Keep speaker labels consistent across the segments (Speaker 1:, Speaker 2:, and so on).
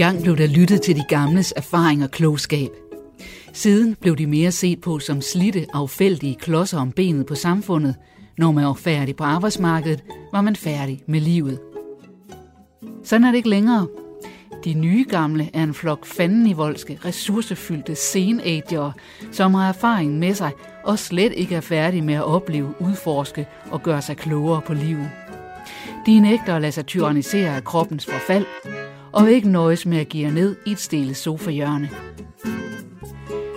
Speaker 1: Engang blev der lyttet til de gamles erfaring og klogskab. Siden blev de mere set på som slitte, affældige klodser om benet på samfundet. Når man var færdig på arbejdsmarkedet, var man færdig med livet. Sådan er det ikke længere. De nye gamle er en flok fandenivoldske, ressourcefyldte senager, som har erfaring med sig og slet ikke er færdige med at opleve, udforske og gøre sig klogere på livet. De nægter at lade sig tyrannisere af kroppens forfald, og ikke nøjes med at give ned i et stille sofahjørne.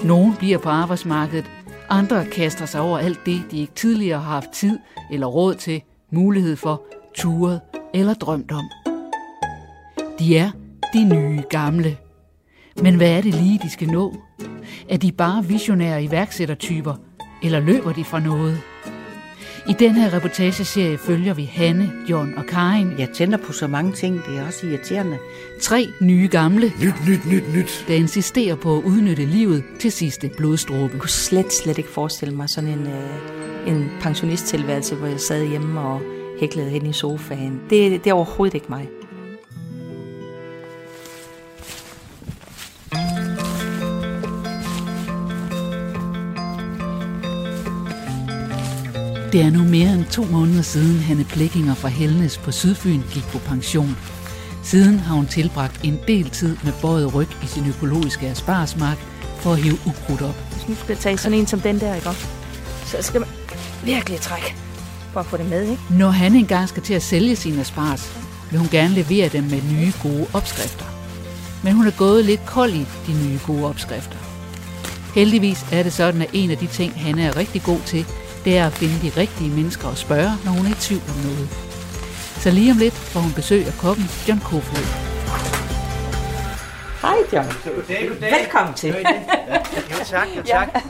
Speaker 1: Nogle bliver på arbejdsmarkedet, andre kaster sig over alt det, de ikke tidligere har haft tid eller råd til, mulighed for, turet eller drømt om. De er de nye gamle. Men hvad er det lige, de skal nå? Er de bare visionære iværksættertyper, eller løber de fra noget? I den her reportageserie følger vi Hanne, John og Karin.
Speaker 2: Jeg tænder på så mange ting, det er også irriterende.
Speaker 1: Tre nye gamle,
Speaker 3: Nyt, nyt, nyt, nyt.
Speaker 1: der insisterer på at udnytte livet til sidste blodstråbe.
Speaker 2: Jeg kunne slet, slet ikke forestille mig sådan en, øh, en pensionisttilværelse, hvor jeg sad hjemme og hæklede hen i sofaen. Det, det er overhovedet ikke mig.
Speaker 1: Det er nu mere end to måneder siden Hanne Plækkinger fra Helnes på Sydfyn gik på pension. Siden har hun tilbragt en del tid med bøjet ryg i sin økologiske asparsmark for at hive ukrudt op.
Speaker 2: Hvis nu skal tage sådan en som den der, ikke? Så skal man virkelig trække for at få det med, ikke?
Speaker 1: Når han engang skal til at sælge sine aspars, vil hun gerne levere dem med nye gode opskrifter. Men hun er gået lidt kold i de nye gode opskrifter. Heldigvis er det sådan, at en af de ting, han er rigtig god til, det er at finde de rigtige mennesker og spørge, når hun er i tvivl om noget. Så lige om lidt får hun besøg af kokken John Kofod.
Speaker 2: Hej John.
Speaker 3: Goddag, goddag.
Speaker 2: Velkommen til.
Speaker 3: Jo tak, jo tak. Ja.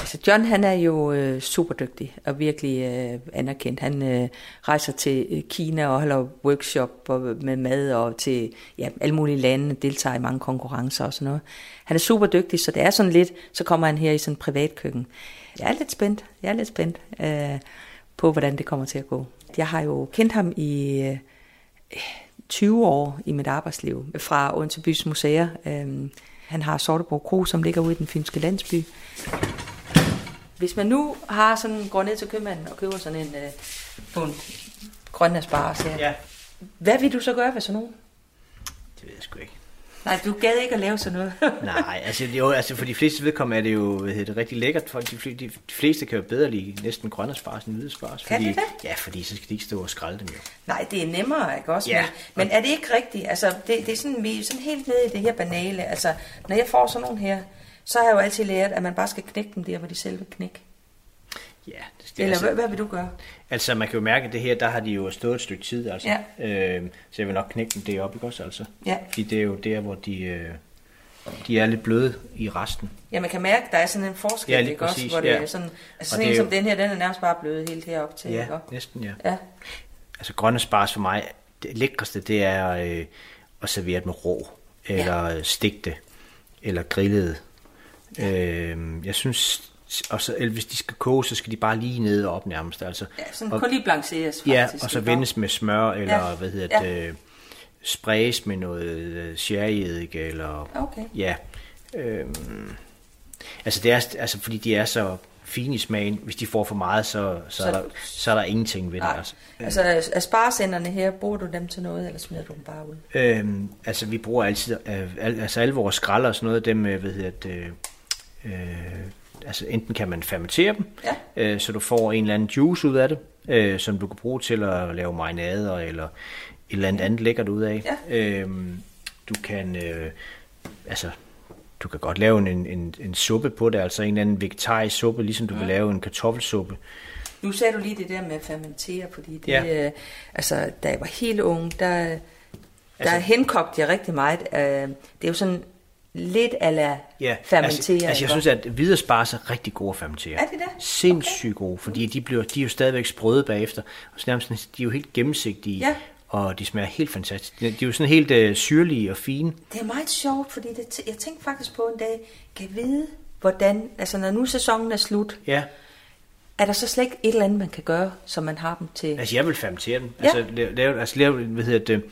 Speaker 2: Altså John han er jo øh, super dygtig og virkelig øh, anerkendt. Han øh, rejser til øh, Kina og holder workshop og, med mad og til ja, alle mulige lande, deltager i mange konkurrencer og sådan noget. Han er super dygtig, så det er sådan lidt, så kommer han her i sådan en privatkøkken. Jeg er lidt spændt, jeg er lidt spændt øh, på, hvordan det kommer til at gå. Jeg har jo kendt ham i øh, 20 år i mit arbejdsliv fra Odense Bys Museer. Øh, han har Sortebro Kro, som ligger ude i den fynske landsby. Hvis man nu har sådan, går ned til købmanden og køber sådan en, øh, på en grøn asparges her,
Speaker 3: ja.
Speaker 2: hvad vil du så gøre ved sådan nogen?
Speaker 3: Det ved jeg sgu ikke.
Speaker 2: Nej, du gad ikke at lave sådan noget.
Speaker 3: Nej, altså, jo, altså for de fleste vedkommende er det jo hvad hedder det, rigtig lækkert. For de, fl- de, fleste kan jo bedre lide næsten grønne spars end hvide spars.
Speaker 2: Kan
Speaker 3: fordi,
Speaker 2: det?
Speaker 3: Ja, fordi så skal de ikke stå og skralde dem jo.
Speaker 2: Nej, det er nemmere, ikke også?
Speaker 3: Ja.
Speaker 2: Men, men er det ikke rigtigt? Altså, det, det er sådan, vi er sådan helt nede i det her banale. Altså, når jeg får sådan nogle her, så har jeg jo altid lært, at man bare skal knække dem der, hvor de selv vil knække.
Speaker 3: Ja, det, det
Speaker 2: Eller
Speaker 3: altså,
Speaker 2: hvad, hvad vil du gøre?
Speaker 3: Altså, man kan jo mærke, at det her, der har de jo stået et stykke tid, altså.
Speaker 2: Ja.
Speaker 3: Øh, så jeg vil nok knække dem deroppe, ikke også, altså?
Speaker 2: Ja.
Speaker 3: Fordi det er jo der, hvor de, øh, de er lidt bløde i resten.
Speaker 2: Ja, man kan mærke, at der er sådan en forskel,
Speaker 3: Ja, lige
Speaker 2: ikke også?
Speaker 3: præcis,
Speaker 2: Hvor det
Speaker 3: ja.
Speaker 2: er sådan, altså sådan
Speaker 3: det
Speaker 2: en som
Speaker 3: jo-
Speaker 2: den her, den er nærmest bare blevet helt herop til,
Speaker 3: Ja,
Speaker 2: ikke også?
Speaker 3: næsten, ja.
Speaker 2: Ja.
Speaker 3: Altså grønne spars for mig, det lækreste, det er øh, at servere det med rå, eller ja. stigte det, eller grillet. Øh, jeg synes, og så, eller hvis de skal koge, så skal de bare lige ned og op nærmest. Altså,
Speaker 2: Ja, sådan
Speaker 3: og,
Speaker 2: kun lige blancheres faktisk.
Speaker 3: ja, og så vendes med smør, eller
Speaker 2: Ja,
Speaker 3: hvad hedder
Speaker 2: ja.
Speaker 3: det, sprays med noget øh, sherryeddike, eller
Speaker 2: Okay.
Speaker 3: ja. Øhm, altså det er, altså fordi de er så fine i smagen, hvis de får for meget, så, så,
Speaker 2: Så-
Speaker 3: er, der, så er der ingenting ved det.
Speaker 2: Nej.
Speaker 3: Altså.
Speaker 2: Altså, asparsenderne her, bruger du dem til noget, eller smider du dem bare ud?
Speaker 3: Øhm, altså vi bruger altid, øh, al, altså alle vores skralder og sådan noget, dem, øh, hvad hedder det, øh, altså enten kan man fermentere dem,
Speaker 2: Ja.
Speaker 3: øh, så du får en eller anden juice ud af det, øh, som du kan bruge til at lave marinader eller et eller andet andet lækkert ud af.
Speaker 2: Ja.
Speaker 3: Øhm, du kan, øh, altså du kan godt lave en, en, en suppe på det, altså en eller anden vegetarisk suppe, ligesom du vil lave en kartoffelsuppe.
Speaker 2: Nu sagde du lige det der med at fermentere, fordi det,
Speaker 3: ja.
Speaker 2: øh, altså, da jeg var helt ung, der, der
Speaker 3: Altså-
Speaker 2: henkogte jeg rigtig meget. Øh, det er jo sådan lidt ala
Speaker 3: Ja,
Speaker 2: fermentere.
Speaker 3: altså, altså jeg synes, at hvide spars er rigtig gode at fermentere.
Speaker 2: Er de det?
Speaker 3: Sindssygt gode, fordi de, bliver, de er jo stadigvæk sprøde bagefter. Og så nærmest, de er jo helt gennemsigtige,
Speaker 2: Ja.
Speaker 3: og de smager helt fantastisk. De er jo sådan helt øh, syrlige og fine.
Speaker 2: Det er meget sjovt, fordi det, jeg tænkte faktisk på en dag, kan jeg vide, hvordan, altså når nu sæsonen er slut,
Speaker 3: Ja,
Speaker 2: er der så slet ikke et eller andet, man kan gøre, så man har dem til...
Speaker 3: altså jeg vil fermentere dem.
Speaker 2: Ja.
Speaker 3: Altså, lave, altså lave, hvad hedder det,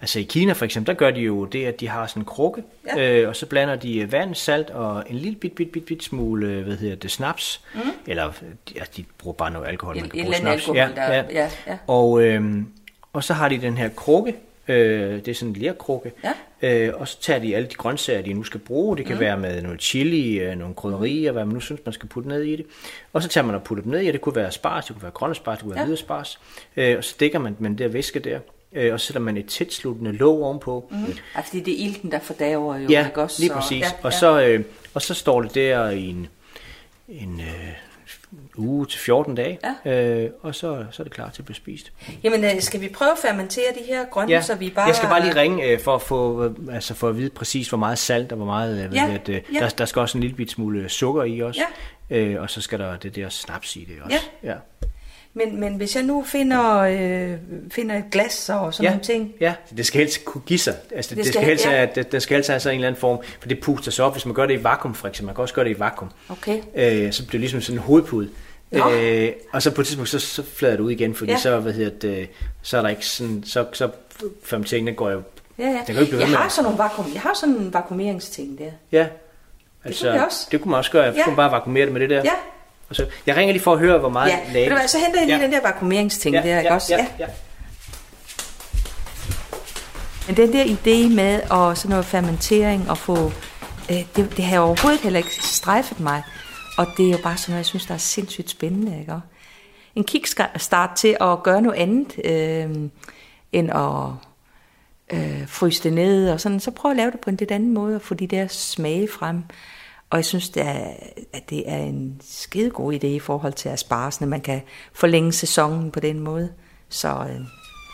Speaker 3: Altså i Kina for eksempel, der gør de jo det, at de har sådan en krukke, ja. øh, og så blander de øh, vand, salt og en lille bit, bit, bit, bit smule, øh, hvad hedder det, snaps. Mm. Eller ja, de bruger bare noget alkohol,
Speaker 2: En-
Speaker 3: man kan bruge snaps.
Speaker 2: alkohol, der- ja, ja.
Speaker 3: Og, øh, og så har de den her krukke, øh, det er sådan en lerkrukke,
Speaker 2: Ja.
Speaker 3: øh, og så tager de alle de grøntsager, de nu skal bruge. Det kan mm. være med noget chili, øh, nogle krydderier, hvad man nu synes, man skal putte ned i det. Og så tager man og putter dem ned i, det. det kunne være spars, det kunne være grønne spars, det kunne være
Speaker 2: Ja.
Speaker 3: hvide spars. Øh, og så dækker man med den der væske der, øh, og så sætter man et tætsluttende låg ovenpå. Mm.
Speaker 2: Ja, fordi det er ilten, der fordaver jo,
Speaker 3: Ja,
Speaker 2: ikke også?
Speaker 3: lige
Speaker 2: Så-
Speaker 3: præcis.
Speaker 2: Ja,
Speaker 3: Og,
Speaker 2: ja.
Speaker 3: så, øh, og så står det der i en, en øh, uge til 14 dage, øh, og så, så er det klar til at blive spist.
Speaker 2: Jamen, øh, skal vi prøve at fermentere de her grønne,
Speaker 3: Ja,
Speaker 2: så vi bare...
Speaker 3: jeg skal bare lige ringe øh, for at få øh, altså for at vide præcis hvor meget salt og hvor meget øh,
Speaker 2: Ja,
Speaker 3: hedder det,
Speaker 2: ja.
Speaker 3: der, der skal også en lille bit smule sukker i også. Øh, og så skal der det der snaps i det også. Ja. ja.
Speaker 2: Men, men hvis jeg nu finder, øh, finder et glas og sådan
Speaker 3: ja.
Speaker 2: nogle ting...
Speaker 3: Ja, det skal helst kunne give sig. Altså, det,
Speaker 2: Det
Speaker 3: det,
Speaker 2: skal-
Speaker 3: skal helst
Speaker 2: ja.
Speaker 3: have, det, det skal helst have sådan en eller anden form, for det puster sig op. Hvis man gør det i vakuum for eksempel, man kan også gøre det i vakuum,
Speaker 2: Okay.
Speaker 3: øh, så bliver det ligesom sådan en hovedpude.
Speaker 2: Nå.
Speaker 3: Øh, og så på et tidspunkt, så, så flader det ud igen, fordi
Speaker 2: Ja.
Speaker 3: så, hvad hedder det, så er der ikke sådan, så, så fermenteringen den går jo,
Speaker 2: Ja, ja.
Speaker 3: den kan jo ikke blive
Speaker 2: jeg
Speaker 3: med.
Speaker 2: har sådan nogle vakuum, jeg har sådan en vakuumeringsting der.
Speaker 3: Ja. Altså,
Speaker 2: kunne vi også.
Speaker 3: Det kunne man også gøre. Jeg
Speaker 2: Ja.
Speaker 3: kunne bare vakuumere det med det der.
Speaker 2: Ja,
Speaker 3: Og så, jeg ringer lige for at høre, hvor meget
Speaker 2: ja.
Speaker 3: lag-
Speaker 2: Ved du hvad, så henter jeg lige
Speaker 3: Ja.
Speaker 2: den der vakuumeringsting
Speaker 3: ja,
Speaker 2: der, ikke
Speaker 3: ja,
Speaker 2: også?
Speaker 3: Ja, ja.
Speaker 2: Men den der idé med at sådan noget fermentering og få... Øh, det, det har overhovedet heller ikke strejfet mig. Og det er jo bare sådan noget, jeg synes, der er sindssygt spændende, ikke? Og En kickstart til at gøre noget andet, øh, end at øh, fryse det ned og sådan. Så prøv at lave det på en lidt anden måde og få de der smage frem. Og jeg synes, det er, at det er en skidegod idé i forhold til asparsene. Man kan forlænge sæsonen på den måde. Så øh,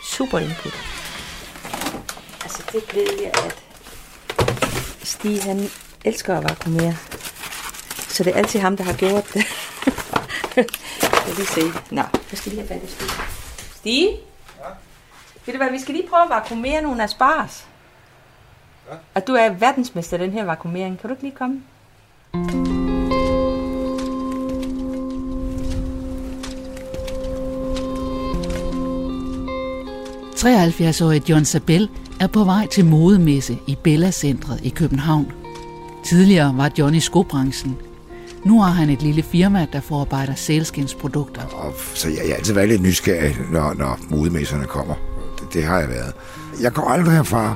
Speaker 2: super input. Altså, det ved jeg, at Stig, han elsker at vakuumere. Så det er altid ham, der har gjort det. Skal vi se. Nå, jeg skal lige have fat i Stig. Stig? Ja? Ved du hvad, vi skal lige prøve at vakuumere nogle asparges. Ja? Og du er verdensmester den her vakuumering. Kan du ikke lige komme?
Speaker 1: 73-årige John Sabel er på vej til modemesse i Bella Centret i København. Tidligere var John i skobranchen. Nu har han et lille firma, der forarbejder sælskindsprodukter.
Speaker 4: Og så jeg, jeg har altid været lidt nysgerrig, når, når modemesserne kommer. Det, det har jeg været. Jeg går aldrig herfra,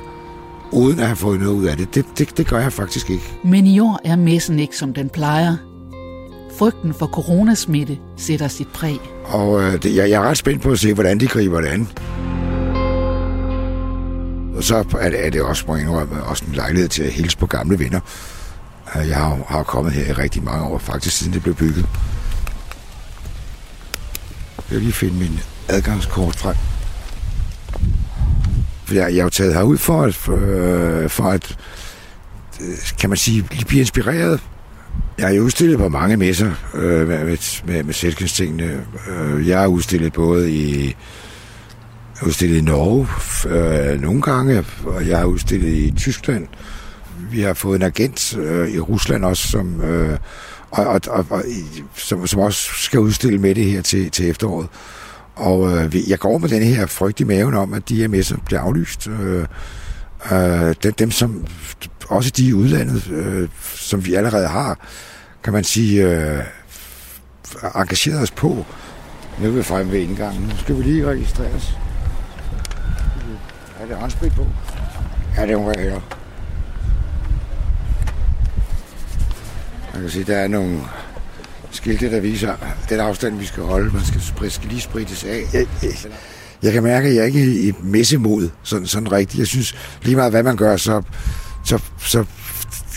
Speaker 4: uden at have fået noget ud af det. Det, det, det gør jeg faktisk ikke.
Speaker 1: Men i år er messen ikke som den plejer. Frygten for coronasmitte sætter sit præg.
Speaker 4: Og øh, det, jeg, jeg er ret spændt på at se, hvordan de griber det an. Og så er det, er det også, må jeg indrømme, også en lejlighed til at hilse på gamle venner. Øh, Jeg har, har kommet her i rigtig mange år, faktisk siden det blev bygget. Jeg vil lige finde min adgangskort frem. For jeg, jeg er jo taget herud for at, for, øh, for at øh, kan man sige, blive inspireret. Jeg er jo udstillet på mange messer øh, med, med, med, med tingene. Øh, jeg er udstillet både i udstillet i Norge øh, nogle gange, og jeg har udstillet i Tyskland. Vi har fået en agent øh, i Rusland også, som, øh, og, og, og, og, som, som også skal udstille med det her til, til efteråret. Og øh, vi- jeg går med den her frygt i maven om, at de her messer bliver aflyst. Øh, øh, dem, dem, som også de i udlandet, øh, som vi allerede har, kan man sige, øh, engageret os på. Nu er vi fremme ved indgangen. Nu skal vi lige registreres. Er det håndsprit på? Ja, det må jeg høre. Man kan sige, der er nogle skilte, der viser den afstand, vi skal holde. Man skal, skal lige sprittes af. Jeg, jeg, jeg kan mærke, at jeg ikke er i messemod, sådan, sådan rigtigt. Jeg synes, lige meget hvad man gør, så, så, så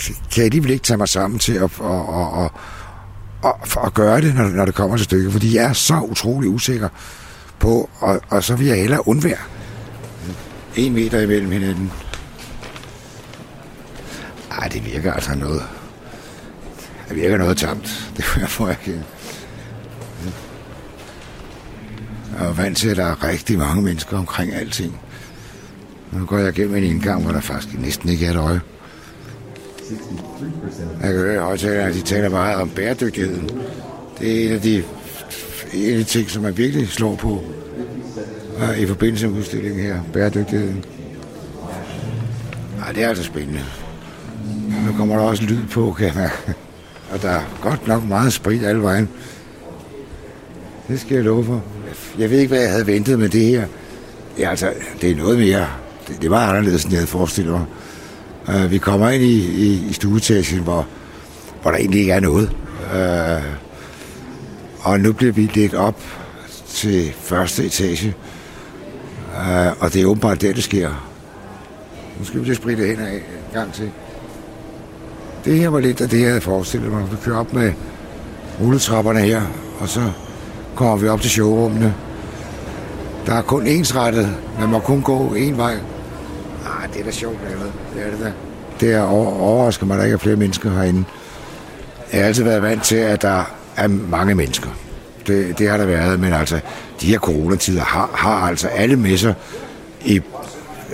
Speaker 4: kan jeg alligevel ikke tage mig sammen til at, at, at, at, at, at gøre det, når, når det kommer til stykket. Fordi jeg er så utrolig usikker på, og, og så vil jeg hellere undvære en meter imellem hinanden. Ej, det virker altså noget. Det virker noget tamt. Det får jeg ikke. Jeg er vant til, at der er rigtig mange mennesker omkring alting. Nu går jeg gennem en indgang, hvor der faktisk næsten ikke er et øje. Jeg kan høre i højtalerne, at de taler meget om bæredygtigheden. Det er en af de, en af de ting, som man virkelig slår på øh, i forbindelse med udstillingen her. Bæredygtigheden. Ej, det er altså spændende. Nu kommer der også lyd på, kan jeg mærke. Og der er godt nok meget sprit alle vejen. Det skal jeg love for. Jeg ved ikke, hvad jeg havde ventet med det her. Ja, altså, det er noget mere. Det, det var anderledes, end jeg havde forestillet mig. Uh, vi kommer ind i, i, i stueetagen, hvor, hvor der egentlig ikke er noget. Uh, og nu bliver vi lidt op til første etage. Uh, og det er åbenbart der, det sker. Nu skal vi lige spritte hen af en gang til. Det her var lidt af det, jeg havde forestillet mig. Vi kører op med rulletrapperne her, og så kommer vi op til showrummene. Der er kun ensrettet. Man må kun gå en vej. Ah, det er da sjovt, eller Det er det da. Det er overrasker mig, at der ikke er flere mennesker herinde. Jeg har altid været vant til, at der er mange mennesker. Det, det har der været, men altså, de her coronatider har, har altså alle messer i,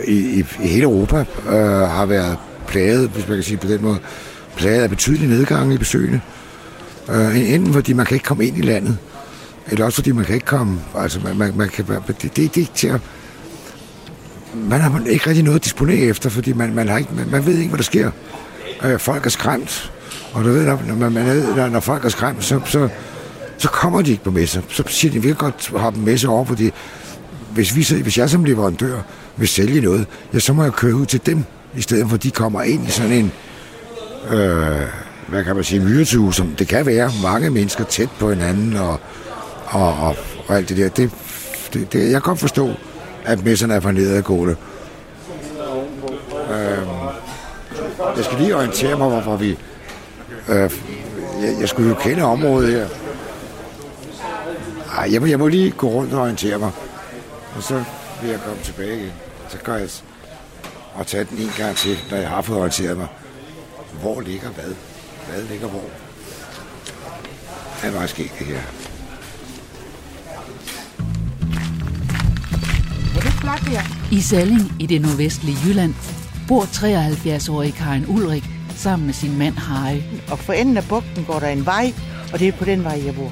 Speaker 4: i, i, i hele Europa øh, har været plaget, hvis man kan sige på den måde, plaget af betydelig nedgang i besøgende. Øh, enten fordi man kan ikke komme ind i landet, eller også fordi man kan ikke komme, altså man, man, man kan, det, det, det er til at, man har ikke rigtig noget at disponere efter, fordi man, man, har ikke, man, man ved ikke, hvad der sker. Øh, folk er skræmt, og du ved, når, man, man, er- når, når folk er skræmt, så, så, så kommer de ikke på messer. Så siger de, vi kan godt have dem messer over, fordi hvis, vi, hvis jeg som leverandør vil sælge noget, ja, så må jeg køre ud til dem, i stedet for at de kommer ind i sådan en, øh, hvad kan man sige, myretue, som det kan være mange mennesker tæt på hinanden, og, og, og, og alt det der. Det, det, det, jeg kan godt forstå, at messerne er for nedadgående. Øh, jeg skal lige orientere mig, hvorfor vi... Øh, jeg, jeg skulle jo kende området her. Ej, jeg må, jeg må lige gå rundt og orientere mig. Og så vil jeg komme tilbage igen. Så gør jeg og tage den en gang til, når jeg har fået orienteret mig. Hvor ligger hvad? Hvad ligger hvor? Det er meget skægt, det her.
Speaker 1: I Salling i det nordvestlige Jylland bor 73-årige Karin Ulrik sammen med sin mand Harry.
Speaker 5: Og for enden af bugten går der en vej, og det er på den vej, jeg bor.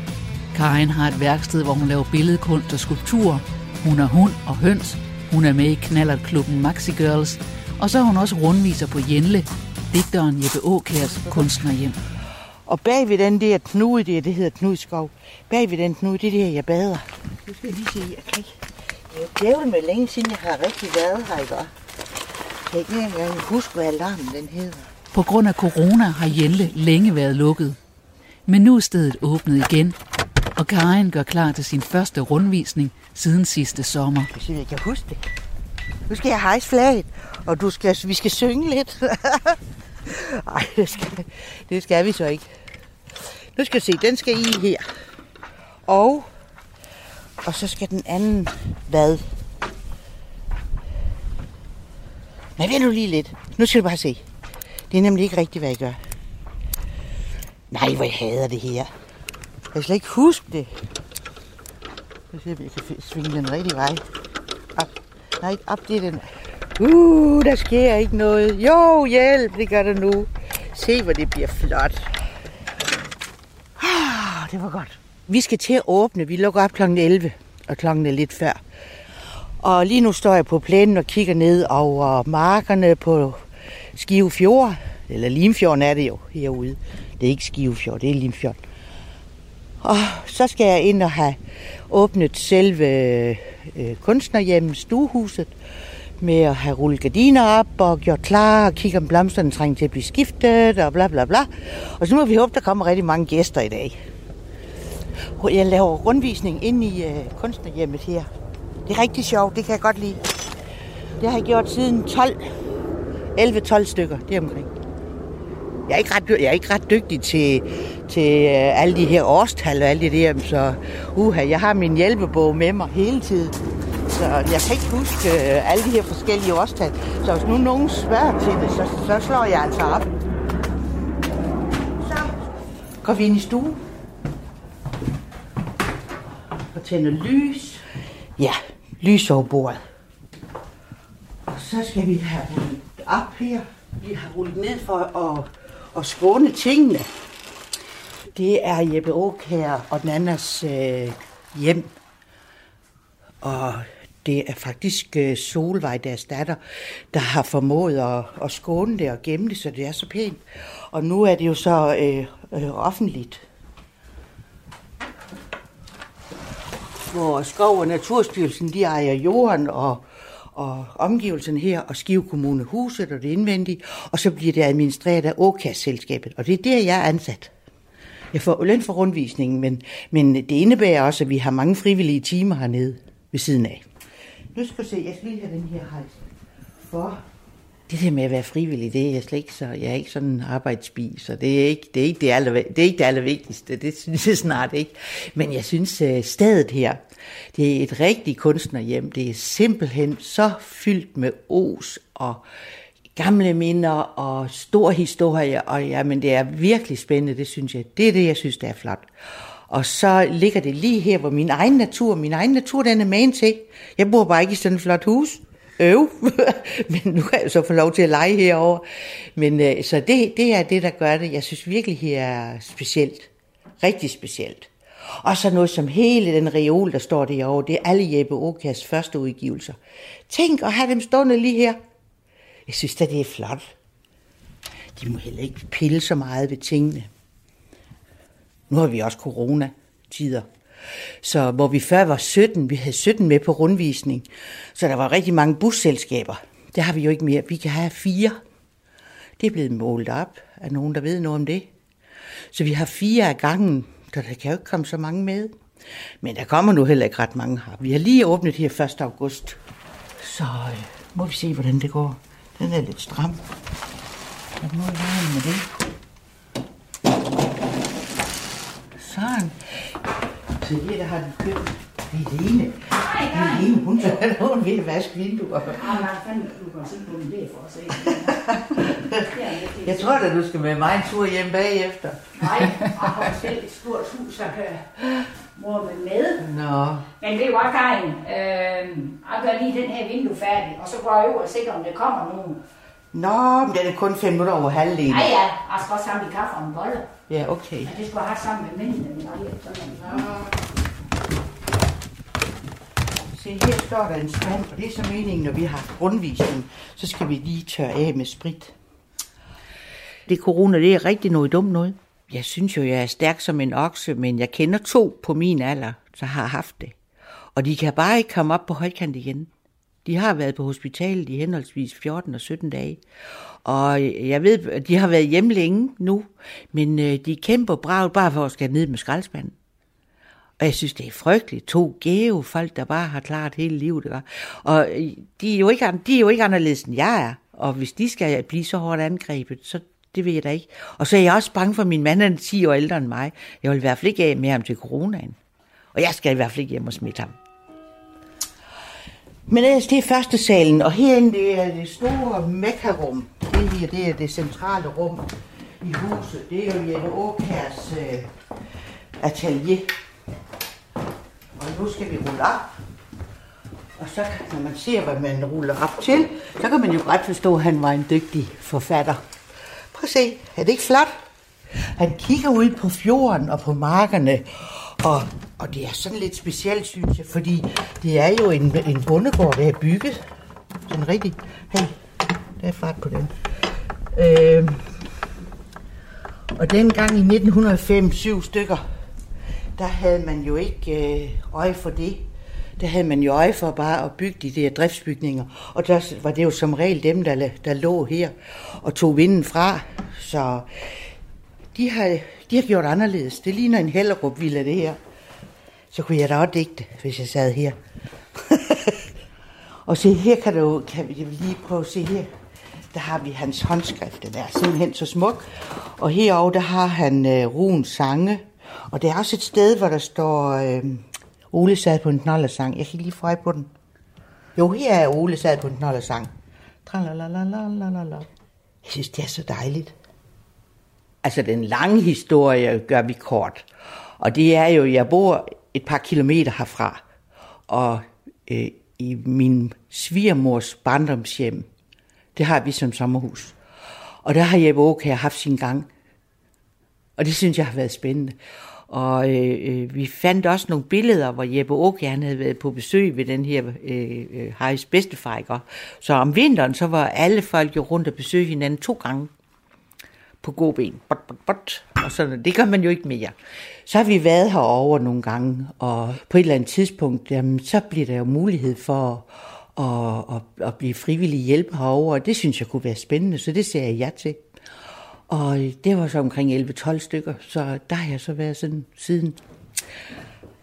Speaker 1: Karin har et værksted, hvor hun laver billedkunst og skulpturer. Hun har hund og høns. Hun er med i knallertklubben Maxi Girls. Og så er hun også rundviser på Jenle, digteren Jeppe Åkærs kunstnerhjem.
Speaker 5: Og bag ved den der knude der, det hedder Knudskov. Bag ved den knude, det er der, jeg bader. Nu skal jeg lige se, jeg kan ikke... Det er jo med længe siden, jeg har rigtig været her, ikke? Jeg kan ikke engang huske, hvad alarmen den hedder.
Speaker 1: På grund af corona har Jenle længe været lukket. Men nu er stedet åbnet igen, og Karin gør klar til sin første rundvisning siden sidste sommer.
Speaker 5: Jeg kan huske det. Nu skal jeg hejse flaget, og du skal, vi skal synge lidt. Nej, det skal, det skal vi så ikke. Nu skal jeg se, den skal i her. Og, og så skal den anden hvad? Men vil nu lige lidt. Nu skal du bare se. Det er nemlig ikke rigtigt, hvad jeg gør. Nej, hvor jeg hader det her. Jeg kan slet ikke huske det. Jeg ser, om jeg kan svinge den rigtige vej. Op. Nej, ikke op, det den. Uh, der sker ikke noget. Jo, hjælp, det gør der nu. Se, hvor det bliver flot. Ah, det var godt. Vi skal til at åbne. Vi lukker op kl. 11, og klokken er lidt før. Og lige nu står jeg på plænen og kigger ned over markerne på Skive Fjord. Eller Limfjorden er det jo herude. Det er ikke Skive Fjord, det er Limfjorden. Og så skal jeg ind og have åbnet selve øh, kunstnerhjemmet, stuehuset, med at have rullet gardiner op og gjort klar og kigge om blomsterne trænger til at blive skiftet og bla bla bla. Og så må vi håbe, der kommer rigtig mange gæster i dag. Jeg laver rundvisning ind i øh, kunstnerhjemmet her. Det er rigtig sjovt, det kan jeg godt lide. Det har jeg gjort siden 12, 11-12 stykker, det omkring. Jeg er ikke ret, jeg er ikke ret dygtig til, til øh, alle de her årstal og alt det der, så uha, jeg har min hjælpebog med mig hele tiden. Så jeg kan ikke huske øh, alle de her forskellige årstal. Så hvis nu nogen spørger til det, så, så slår jeg altså op. Så går vi ind i stuen. Og tænder lys. Ja, lys over bordet. Og så skal vi have rullet op her. Vi har rullet ned for at, at skåne tingene. Det er Jeppe Aukær og den andens øh, hjem. Og Det er faktisk øh, Solvej, deres datter, der har formået at, at skåne det og gemme det, så det er så pænt. Og nu er det jo så øh, øh, offentligt. Hvor Skov og Naturstyrelsen, de ejer jorden og, og omgivelserne her, og Skive Kommune huset og det indvendige, og så bliver det administreret af OK-selskabet, og det er der, jeg er ansat. Jeg får løn for rundvisningen, men, men det indebærer også, at vi har mange frivillige timer hernede ved siden af. Nu skal du se, jeg skal lige have den her hejs. For det der med at være frivillig, det er jeg slet ikke så, jeg er ikke sådan en arbejdsbi, så det er ikke det, er ikke det, aller, det, er ikke det allervigtigste, det synes jeg snart ikke. Men jeg synes, øh, stedet her, det er et rigtigt kunstnerhjem, det er simpelthen så fyldt med os og gamle minder og stor historie, og jamen, det er virkelig spændende, det synes jeg. Det er det, jeg synes, det er flot. Og så ligger det lige her, hvor min egen natur, min egen natur, den er magen til. Jeg bor bare ikke i sådan et flot hus. Øv. Men nu kan jeg så få lov til at lege herover. Men øh, så det, det er det, der gør det. Jeg synes virkelig, her er specielt. Rigtig specielt. Og så noget som hele den reol, der står derovre, det er alle Jeppe Okas første udgivelser. Tænk at have dem stående lige her. Jeg synes da, det er flot. De må heller ikke pille så meget ved tingene. Nu har vi også corona-tider. Så hvor vi før var 17, vi havde 17 med på rundvisning, så der var rigtig mange busselskaber. Det har vi jo ikke mere. Vi kan have fire. Det er blevet målt op af nogen, der ved noget om det. Så vi har fire af gangen, så der kan jo ikke komme så mange med. Men der kommer nu heller ikke ret mange her. Vi har lige åbnet her 1. august. Så øh, må vi se, hvordan det går. Den er lidt stram. Hvad må jeg være med det? Sådan. Så her, der har de købt det er Lene. Det er Lene, hun, hun er ved at vaske vinduer.
Speaker 6: Ah, nej, fandme, du kan se på min det for at se.
Speaker 5: Jeg tror da, du skal med mig en tur hjem bagefter.
Speaker 6: Nej, jeg har selv et stort hus, jeg kan mor med med.
Speaker 5: Nå,
Speaker 6: Men du hvad, Karin? Øh, jeg gør lige den her vindue færdig, og så går jeg over og sikrer, om der kommer nogen.
Speaker 5: Nå, men den er kun fem minutter over halvdelen.
Speaker 6: Ja, ja, jeg skal også samle kaffe og en bolle.
Speaker 5: Ja, okay.
Speaker 6: Ja, det skulle jeg have sammen med mændene. men jeg er sådan,
Speaker 5: Se, her står der en spand, og det er så meningen, når vi har rundvisning, så skal vi lige tørre af med sprit. Det corona, det er rigtig noget dumt noget. Jeg synes jo, jeg er stærk som en okse, men jeg kender to på min alder, der har haft det. Og de kan bare ikke komme op på højkant igen. De har været på hospitalet i henholdsvis 14 og 17 dage. Og jeg ved, de har været hjemme længe nu, men øh, de kæmper bravt bare for at skal ned med skraldespanden. Og jeg synes, det er frygteligt. To gæve folk, der bare har klaret hele livet. Ikke? Og øh, de er, jo ikke, de er jo ikke anderledes, end jeg er. Og hvis de skal blive så hårdt angrebet, så det ved jeg da ikke. Og så er jeg også bange for, at min mand er 10 år ældre end mig. Jeg vil i hvert fald ikke af med ham til coronaen. Og jeg skal i hvert fald ikke hjem og smitte ham. Men ellers, det er første salen, og herinde det er det store mekkarum. Det her, det er det centrale rum i huset. Det er jo Jeppe Åkærs øh, atelier. Og nu skal vi rulle op. Og så kan- når man ser, hvad man ruller op til, så kan man jo godt forstå, at han var en dygtig forfatter. Prøv at se, er det ikke flot? Han kigger ud på fjorden og på markerne, og, og det er sådan lidt specielt, synes jeg, fordi det er jo en, en bondegård, der er bygget. Sådan rigtig. Hey, der er fart på den. Øh, og dengang i 1905, syv stykker, der havde man jo ikke øh, øje for det. Der havde man jo øje for bare at bygge de der driftsbygninger. Og der var det jo som regel dem, der, der lå her og tog vinden fra. Så de har, de har gjort anderledes. Det ligner en Hellerup Villa, det her. Så kunne jeg da også digte, hvis jeg sad her. og se, her kan du kan vi lige prøve at se her. Der har vi hans håndskrift, den er simpelthen så smuk. Og herovre, der har han øh, Ruens sange. Og der er også et sted, hvor der står øh, Ole sad på en knoldersang. Jeg kan lige få øje på den. Jo, her er Ole sad på en knoldersang. Jeg synes, det er så dejligt. Altså, den lange historie gør vi kort. Og det er jo, jeg bor et par kilometer herfra. Og øh, i min svigermors barndomshjem, det har vi som sommerhus. Og der har Jeppe Aukær haft sin gang. Og det synes jeg har været spændende. Og øh, øh, vi fandt også nogle billeder, hvor Jeppe Åke, han havde været på besøg ved den her øh, øh, Harrys bedstefar. Ikke? Så om vinteren, så var alle folk jo rundt og besøge hinanden to gange på god ben. Bot, bot, bot. Og sådan, det gør man jo ikke mere. Så har vi været herover nogle gange, og på et eller andet tidspunkt, jamen, så bliver der jo mulighed for at, at, at blive frivillig hjælp herover, og det synes jeg kunne være spændende, så det ser jeg ja til. Og det var så omkring 11-12 stykker, så der har jeg så været sådan siden.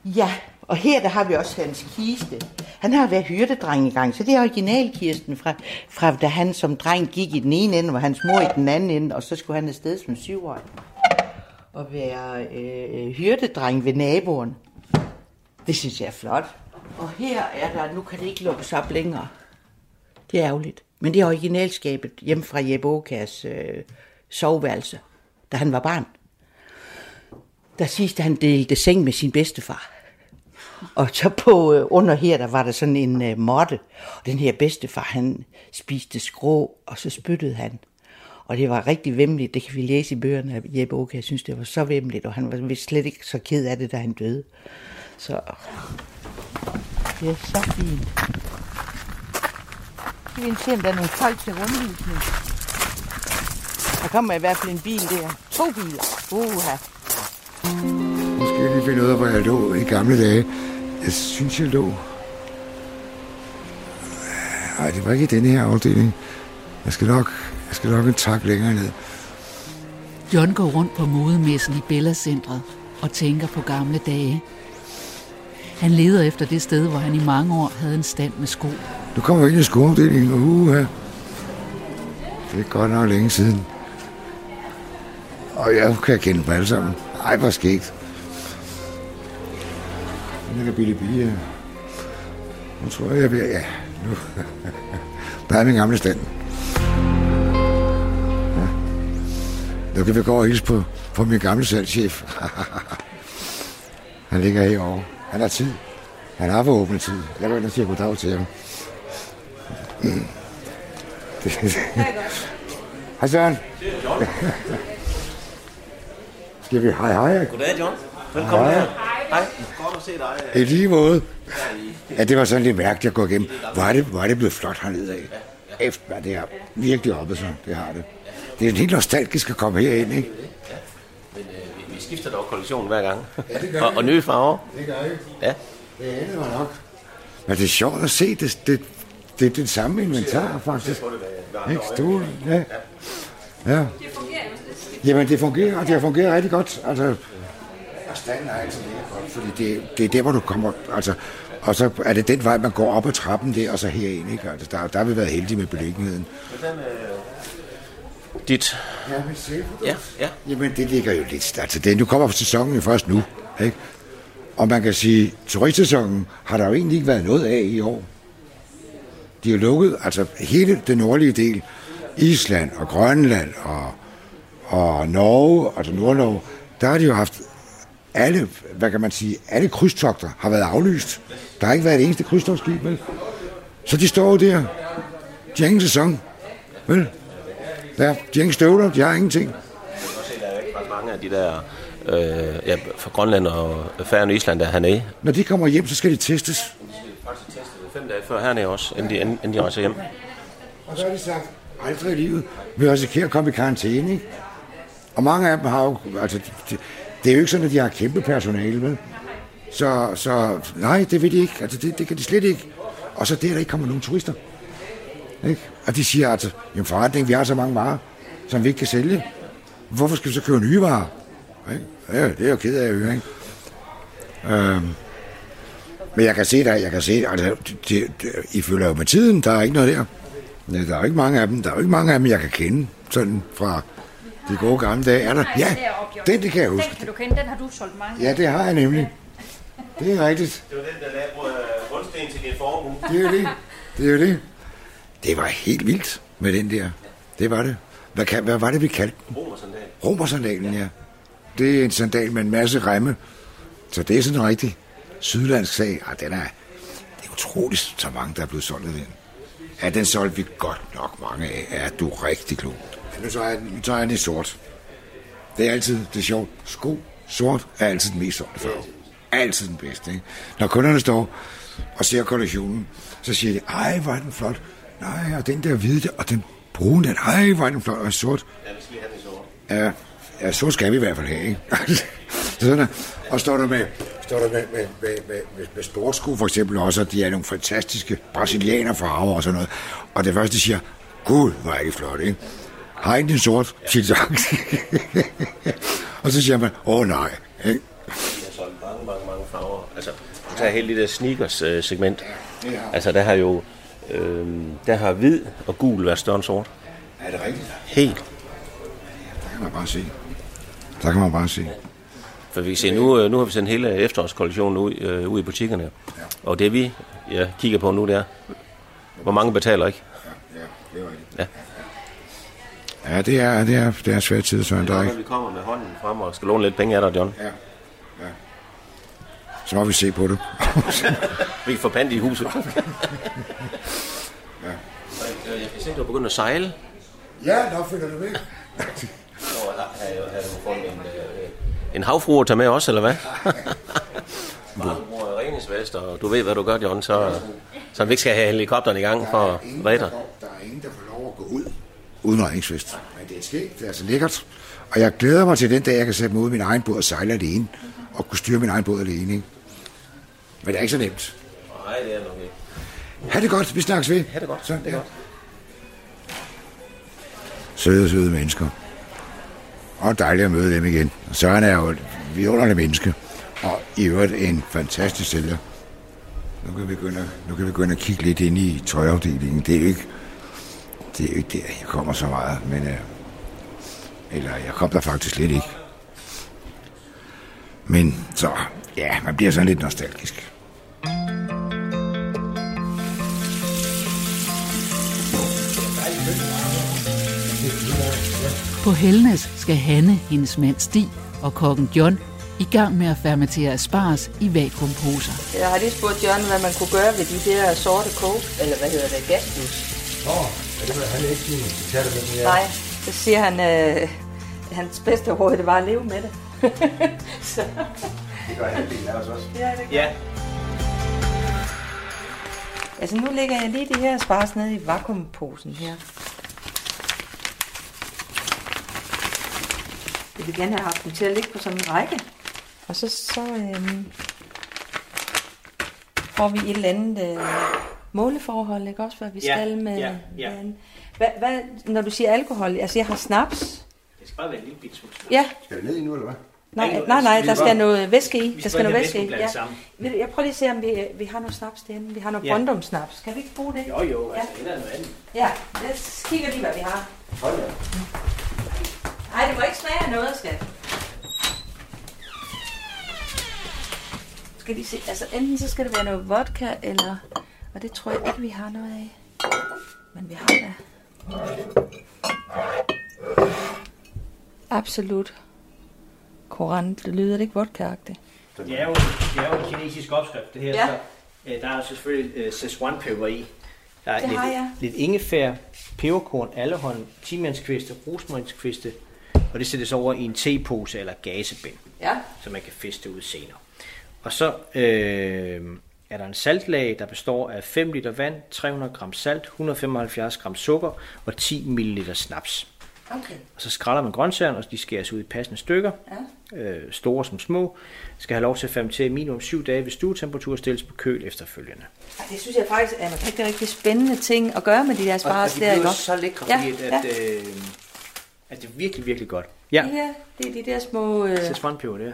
Speaker 5: Ja, og her der har vi også hans kiste. Han har været hyrdedreng i gang, så det er originalkisten fra, fra da han som dreng gik i den ene ende, og hans mor i den anden ende, og så skulle han afsted som syvårig og være øh, hyrdedreng ved naboen. Det synes jeg er flot. Og her er der, nu kan det ikke lukkes op længere. Det er ærgerligt. Men det er originalskabet hjemme fra Jeppe Åkærs øh, soveværelse, da han var barn. Der sidste han delte seng med sin bedstefar. Og så på øh, under her, der var der sådan en øh, måtte. Og den her bedstefar, han spiste skrå, og så spyttede han. Og det var rigtig vemmeligt, det kan vi læse i bøgerne af Jeppe Oke. Jeg synes, det var så vemmeligt, og han var slet ikke så ked af det, da han døde. Så det er så fint. Vi vil se, om der er nogle folk til rundvisning. Der kommer i hvert fald en bil der. To biler. Uha.
Speaker 4: Nu skal jeg lige finde ud af, hvor jeg lå i gamle dage. Jeg synes, jeg lå... Nej, det var ikke i denne her afdeling. Jeg skal nok, jeg skal nok en tak længere ned.
Speaker 1: John går rundt på modemessen i Bella-centret og tænker på gamle dage. Han leder efter det sted, hvor han i mange år havde en stand med sko.
Speaker 4: Nu kommer vi ind i skoafdelingen, og uha. Det er godt nok længe siden. Og jeg kan kende dem alle sammen. Ej, hvor skægt. Den ligger Billy Bia. Nu tror jeg, jeg bliver... Ja, nu. Der er min gamle stand. Ja. Nu kan vi gå og hilse på, på min gamle salgschef. Han ligger herovre. Han har tid. Han har for åbent tid. Jeg går ind og siger goddag til ham. Mm. Hej Søren. Skal vi? Hej hej.
Speaker 7: Goddag, John. Velkommen
Speaker 4: Hej.
Speaker 7: her. Hej. Godt at se dig.
Speaker 4: I lige måde. Ja, det var sådan lidt mærkeligt at gå igennem. Hvor er det, hvor er det blevet flot hernede af. Efter, hvad det er virkelig oppe så. Det har det. Det er helt nostalgisk at komme herind, ikke?
Speaker 7: Men øh, vi- vi skifter dog kollektion hver gang.
Speaker 4: Ja, det gør
Speaker 7: og,
Speaker 4: vi.
Speaker 7: og nye farver.
Speaker 4: Det gør jeg.
Speaker 7: Ja.
Speaker 4: Det mig nok. Men det er sjovt at se, det, det, det er det samme inventar, faktisk. Ikke? Stol, ja. Ja. Jamen, det fungerer, og det har fungeret rigtig godt. Altså, og standen er altid lige godt, fordi det, det er der, hvor du kommer, altså, og så er det den vej, man går op ad trappen der, og så herind, ikke? Altså, der, der har vi været heldige med beliggenheden.
Speaker 7: Dit.
Speaker 4: Ja, men selvprodukt.
Speaker 7: Ja, ja.
Speaker 4: Jamen, det ligger jo lidt... Altså, det, nu kommer sæsonen jo først nu, ikke? Og man kan sige, turistsæsonen har der jo egentlig ikke været noget af i år. De har lukket, altså hele den nordlige del, Island og Grønland og, og Norge, altså Nordnorge, der har de jo haft alle, hvad kan man sige, alle krydstogter har været aflyst. Der har ikke været et eneste krydstogtskib, vel? Så de står der. De har ingen sæson, vel? Ja, de har ingen støvler, de har ingenting.
Speaker 7: Der er ikke mange af de der øh, ja, fra Grønland og Færøerne og Island, der er hernede.
Speaker 4: Når de kommer hjem, så skal de testes.
Speaker 7: Faktisk testet fem dage før hernede også, inden de, inden de rejser hjem.
Speaker 4: Og så har de sagt, aldrig i livet vil risikere at komme i karantæne, ikke? Og mange af dem har jo, altså, det, det er jo ikke sådan, at de har kæmpe personale, vel? Så, så nej, det vil de ikke. Altså, det, det kan de slet ikke. Og så der, der ikke kommer nogen turister. Ikke? Og de siger altså, jamen forretning, vi har så mange varer, som vi ikke kan sælge. Hvorfor skal vi så købe nye varer? Ikke? Ja, det er jo ked af at høre, ikke? Øhm, men jeg kan se der, jeg kan se, altså, det, det, I følger jo med tiden, der er ikke noget der. Der er jo ikke mange af dem, der er jo ikke mange af dem, jeg kan kende, sådan fra de gode gamle dage. Er der? Ja, den, det kan jeg huske.
Speaker 6: Den kan du kende, den har du solgt mange.
Speaker 4: Ja, det har jeg nemlig. Det er rigtigt.
Speaker 7: Det var den, der lavede grundsten til din formue.
Speaker 4: Det er jo det. Det er jo det. Det var helt vildt med den der. Det var det. Hvad, kan, hvad var det, vi kaldte den?
Speaker 7: Romersandal.
Speaker 4: Romersandalen, ja. Det er en sandal med en masse remme. Så det er sådan en rigtig sydlandsk sag. Ah, den er, det er utroligt, så mange, der er blevet solgt af den. Ja, den solgte vi godt nok mange af. Ja, du er rigtig klog. Nu tager jeg den, nu tager jeg den i sort. Det er altid det er sjovt. Sko, Sort er altid den mest sorte farve. Altid den bedste. Ikke? Når kunderne står og ser kollektionen, så siger de, ej, hvor er den flot. Nej, og den der hvide, og den brune, den, ej, hvor er den flot, og sort.
Speaker 7: Ja, vi skal have den sort.
Speaker 4: Ja, ja, så skal vi i hvert fald have, ikke? Sådan er. Og står der med, står der med, med, med, med, med, med sportsko for eksempel også, og de er nogle fantastiske brasilianerfarver og sådan noget. Og det første, siger, gud, hvor er det flot, ikke? Har I den sort? Siger så. og så siger man, åh oh, nej, ikke?
Speaker 7: Solgt mange, mange, mange farver. Altså, du tager hele det der sneakers-segment. Altså, der har jo... Øh, der har hvid og gul været større end sort.
Speaker 4: Er det rigtigt?
Speaker 7: Helt.
Speaker 4: Der kan man bare se. Der kan man bare se.
Speaker 7: For vi kan se, nu, øh, nu har vi sendt hele efterårskollektionen ud, øh, ud i butikkerne. Og det vi ja, kigger på nu, det er, hvor mange betaler ikke?
Speaker 4: Ja, det er rigtigt.
Speaker 7: Ja.
Speaker 4: Ja, det er, det er, det er svært tid, Søren. Der er
Speaker 7: Når
Speaker 4: ikke.
Speaker 7: vi kommer med hånden frem og skal låne lidt penge af dig, John.
Speaker 4: Ja, ja. Så må vi se på det.
Speaker 7: Vi kan få pant i huset. ja. Jeg kan se, at du er begyndt at sejle.
Speaker 4: ja, nå følger du med.
Speaker 7: Har du fået en, øh, en havfru at tage med også, eller hvad? Bare du bruger redningsvest, og du ved, hvad du gør, John, så, så vi ikke skal have helikopteren i gang for at redde dig.
Speaker 4: Der er ingen, der får lov at gå ud uden redningsvest. Men det er sket, det er altså lækkert. Og jeg glæder mig til den dag, jeg kan sætte mig ud i min egen båd og sejle alene. Og kunne styre min egen båd alene, ikke? Men det er ikke så nemt.
Speaker 7: Nej, det er nok ikke.
Speaker 4: Ha' det godt, vi snakkes ved.
Speaker 7: Ha' det godt.
Speaker 4: Så,
Speaker 7: Det er
Speaker 4: ja.
Speaker 7: godt.
Speaker 4: Søde, søde mennesker. Og dejligt at møde dem igen. Og Søren er jo et vidunderligt menneske. Og i øvrigt en fantastisk sælger. Nu kan vi begynde, at- nu kan vi begynde at kigge lidt ind i tøjafdelingen. Det er jo ikke, det er jo ikke der, jeg kommer så meget. Men, øh, eller jeg kom der faktisk lidt ikke. Men så, ja, man bliver sådan lidt nostalgisk.
Speaker 1: På Helnes skal Hanne, hendes mand Stig og kokken John i gang med at fermentere asparges i vakuumposer.
Speaker 2: Jeg har lige spurgt Jørgen, hvad man kunne gøre ved de der sorte coke, eller hvad hedder det, gaslus.
Speaker 4: Åh, er han ikke din detaljer med den
Speaker 2: Nej, så siger han, øh, hans bedste råd, det var at leve med det. så,
Speaker 4: Det gør halvdelen af os også.
Speaker 2: ja, det
Speaker 3: Ja,
Speaker 2: Altså nu lægger jeg lige det her spars ned i vakuumposen her. Jeg vil gerne have haft dem til at ligge på sådan en række. Og så, så øhm, får vi et eller andet øh, måleforhold, ikke også, hvad vi
Speaker 3: Ja,
Speaker 2: skal med...
Speaker 3: ja, ja.
Speaker 2: med- Hvad, hvad, når du siger alkohol, altså jeg har snaps.
Speaker 3: det skal bare være en lille bit smule.
Speaker 2: Ja,
Speaker 4: Skal det ned i nu, eller hvad?
Speaker 2: nej, nej, nej,
Speaker 3: vi
Speaker 2: der
Speaker 3: skal
Speaker 2: noget væske i.
Speaker 3: vi
Speaker 2: Der
Speaker 3: skal
Speaker 2: noget væske i, ja. Jeg prøver lige at se, om vi, vi har noget snaps derinde. Vi har noget
Speaker 3: Ja.
Speaker 2: Brøndum-snaps. Kan vi ikke bruge det?
Speaker 3: Jo, jo,
Speaker 2: Ja.
Speaker 3: altså, det er noget andet.
Speaker 2: Ja, lad os kigge lige, hvad vi har.
Speaker 3: Hold da.
Speaker 2: Nej, det må ikke smage af noget, skat. Skal vi se, altså enten så skal det være noget vodka, eller... Og det tror jeg ikke, vi har noget af. Men vi har da... Absolut. Korant, det lyder det ikke vodka-agtigt.
Speaker 3: Det er jo, det er jo en kinesisk opskrift, det her.
Speaker 2: Ja.
Speaker 3: Så, øh, der er selvfølgelig uh, Szechuan-peber i. Der er
Speaker 2: Det
Speaker 3: lidt,
Speaker 2: har jeg.
Speaker 3: lidt ingefær, peberkorn, allehånd, timianskviste, rosmarinskviste, og det sættes over i en tepose eller gasebind,
Speaker 2: Ja.
Speaker 3: så man kan feste ud senere. Og så øh, er der en saltlag, der består af 5 liter vand, 300 gram salt, 175 gram sukker og 10 ml snaps.
Speaker 2: Okay.
Speaker 3: Og så skræller man grøntsagerne, og de skæres ud i passende stykker,
Speaker 2: Ja.
Speaker 3: øh, store som små. Skal have lov til at fermentere minimum 7 dage ved stuetemperatur og stilles på køl efterfølgende.
Speaker 2: Ej, Det synes jeg faktisk er en rigtig, rigtig spændende ting at gøre med de der spars der, ikke også?
Speaker 3: så lækre,
Speaker 2: Ja,
Speaker 3: fordi at, at, øh, at det er virkelig, virkelig godt. Ja,
Speaker 2: Det her, det er de der små... Øh,
Speaker 3: Szechuanpeber, det er.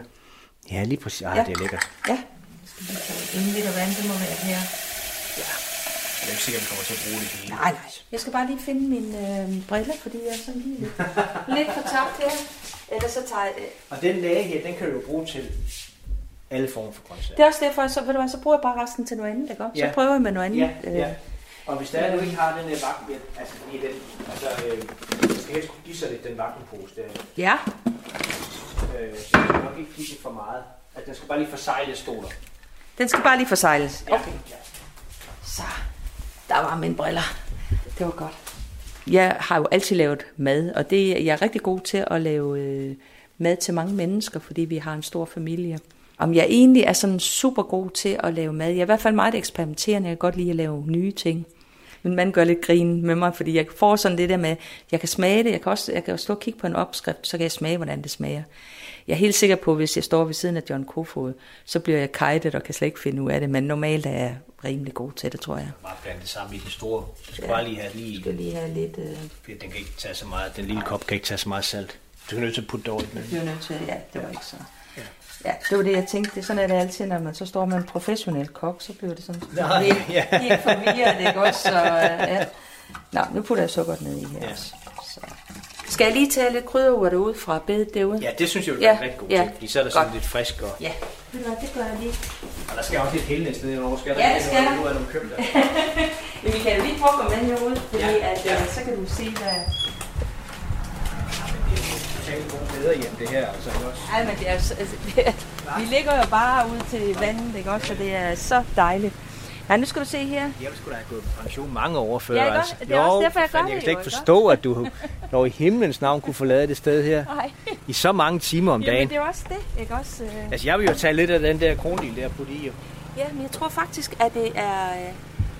Speaker 3: Ja, lige præcis. Ah,
Speaker 2: Ja.
Speaker 3: det er lækkert.
Speaker 2: ja. Skal vi tage en liter vand, det må være her.
Speaker 3: Jeg er ikke sikker, at vi kommer til at bruge det hele.
Speaker 2: Nej, nej. Jeg skal bare lige finde mine øh, briller, fordi jeg er sådan lige lidt, lidt for tabt her. Ellers så tager jeg det.
Speaker 3: Og den lage her, den kan du jo bruge til alle former for grøntsager.
Speaker 2: Det er også derfor, så, ved du hvad, så bruger jeg bare resten til noget andet, ikke? også? Så
Speaker 3: Ja.
Speaker 2: prøver jeg med noget andet.
Speaker 3: Ja, ja. Og hvis der er, du ikke har den her vakuum, altså i den, altså, øh, jeg skal helst kunne give sig lidt den vakuumpose der.
Speaker 2: Ja.
Speaker 3: Øh, så skal nok ikke give det for meget. At den skal bare lige forsejle stoler.
Speaker 2: Den skal bare lige forsejles. Okay. Så, der var mine briller. Det var godt. Jeg har jo altid lavet mad, og det jeg er rigtig god til at lave øh, mad til mange mennesker, fordi vi har en stor familie. Om jeg egentlig er sådan super god til at lave mad. Jeg er i hvert fald meget eksperimenterende. Jeg kan godt lide at lave nye ting. Min mand gør lidt grin med mig, fordi jeg får sådan det der med, jeg kan smage det, jeg kan også jeg kan stå og kigge på en opskrift, så kan jeg smage, hvordan det smager. Jeg er helt sikker på, at hvis jeg står ved siden af John Kofod, så bliver jeg kajtet og kan slet ikke finde ud af det, men normalt er jeg rimelig god til det, tror jeg.
Speaker 3: Bare blande det sammen i det store. Du skal ja. bare lige have lige...
Speaker 2: Skal lige have lidt... Øh...
Speaker 3: Den kan ikke tage så meget, den lille kop kan ikke tage så meget salt. Du er nødt til at putte det over i den.
Speaker 2: Du er nødt til, ja, det var ikke så. Ja, det var det, jeg tænkte. Det, sådan er det altid, når man så står med en professionel kok, så bliver det sådan
Speaker 3: Nej,
Speaker 2: helt,
Speaker 3: ja.
Speaker 2: helt forvirret, ikke også? Så, ja. Nå, nu putter jeg sukkeret ned i her
Speaker 3: Ja.
Speaker 2: også. Skal jeg lige tage lidt krydderurter ud fra bedet derude?
Speaker 3: Ja, det synes jeg vil
Speaker 2: Ja,
Speaker 3: være rigtig god
Speaker 2: ja.
Speaker 3: til, fordi så er der sådan
Speaker 2: Godt.
Speaker 3: lidt frisk. Og,
Speaker 2: Ja, du det gør jeg lige.
Speaker 3: og der skal også lidt helende sted over. Skal der
Speaker 2: Ja, det skal der.
Speaker 3: Nu er nogle købt der.
Speaker 2: Men vi kan jo lige prøve at gå med herude, fordi
Speaker 3: Ja,
Speaker 2: at,
Speaker 3: ja.
Speaker 2: øh, så kan du se, hvad...
Speaker 3: God bedre hjem, det her. Altså, også?
Speaker 2: Ej, men det er, så- altså, det er, vi ligger jo bare ud til vandet, ikke også? Så det er så dejligt. Nej, nu skal du se her.
Speaker 3: Jeg skulle da have gået på pension mange år før.
Speaker 2: Ja, ikke
Speaker 3: altså.
Speaker 2: Det er også derfor, jeg gør
Speaker 3: Jeg
Speaker 2: det
Speaker 3: kan slet
Speaker 2: jo,
Speaker 3: ikke forstå, at du når i himlens navn kunne forlade det sted her
Speaker 2: Nej,
Speaker 3: i så mange timer om
Speaker 2: Jamen,
Speaker 3: dagen.
Speaker 2: det er også det, ikke også? øh?
Speaker 3: Altså, jeg vil jo tage lidt af den der kronil der på i. Jo,
Speaker 2: Ja, men jeg tror faktisk, at det er... øh,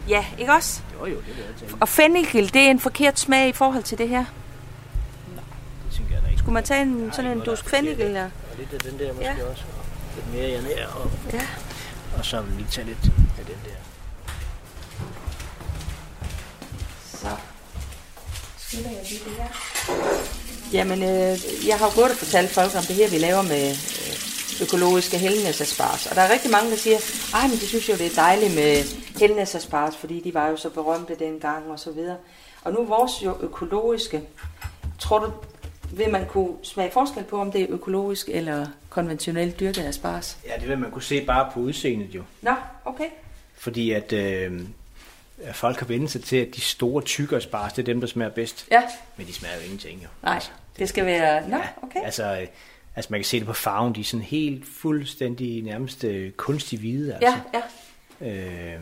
Speaker 2: Ja, ikke også?
Speaker 3: jo, jo det vil jeg tage.
Speaker 2: Og fennikel, det er en forkert smag i forhold til det her.
Speaker 3: Det tænker jeg da ikke.
Speaker 2: Skulle man tage en, sådan en dusk fennikel?
Speaker 3: Og lidt af den der måske
Speaker 2: Ja.
Speaker 3: også. og Lidt mere jeg. Og,
Speaker 2: Ja.
Speaker 3: og så vil vi tage lidt af den der.
Speaker 2: Så det her. Jamen, øh, jeg har jo gået og fortalt folk om det her, vi laver med øh, økologiske helnæsasparges. Og der er rigtig mange, der siger, ej, men det synes jo, det er dejligt med helnæsasparges, fordi de var jo så berømte dengang og så videre. Og nu er vores jo økologiske. Tror du, vil man kunne smage forskel på, om det er økologisk eller konventionelt dyrket asparges?
Speaker 3: Ja, det vil man kunne se bare på udseendet jo.
Speaker 2: Nå, okay.
Speaker 3: Fordi at, øh, at folk har vendt sig til, at de store tykke asparges, det er dem, der smager bedst.
Speaker 2: Ja,
Speaker 3: Men de smager jo ingenting jo.
Speaker 2: nej, det skal være... Nå, okay.
Speaker 3: Altså, øh, altså man kan se det på farven, de er sådan helt fuldstændig nærmest øh, kunstig hvide. Altså.
Speaker 2: Ja, ja.
Speaker 3: Øh,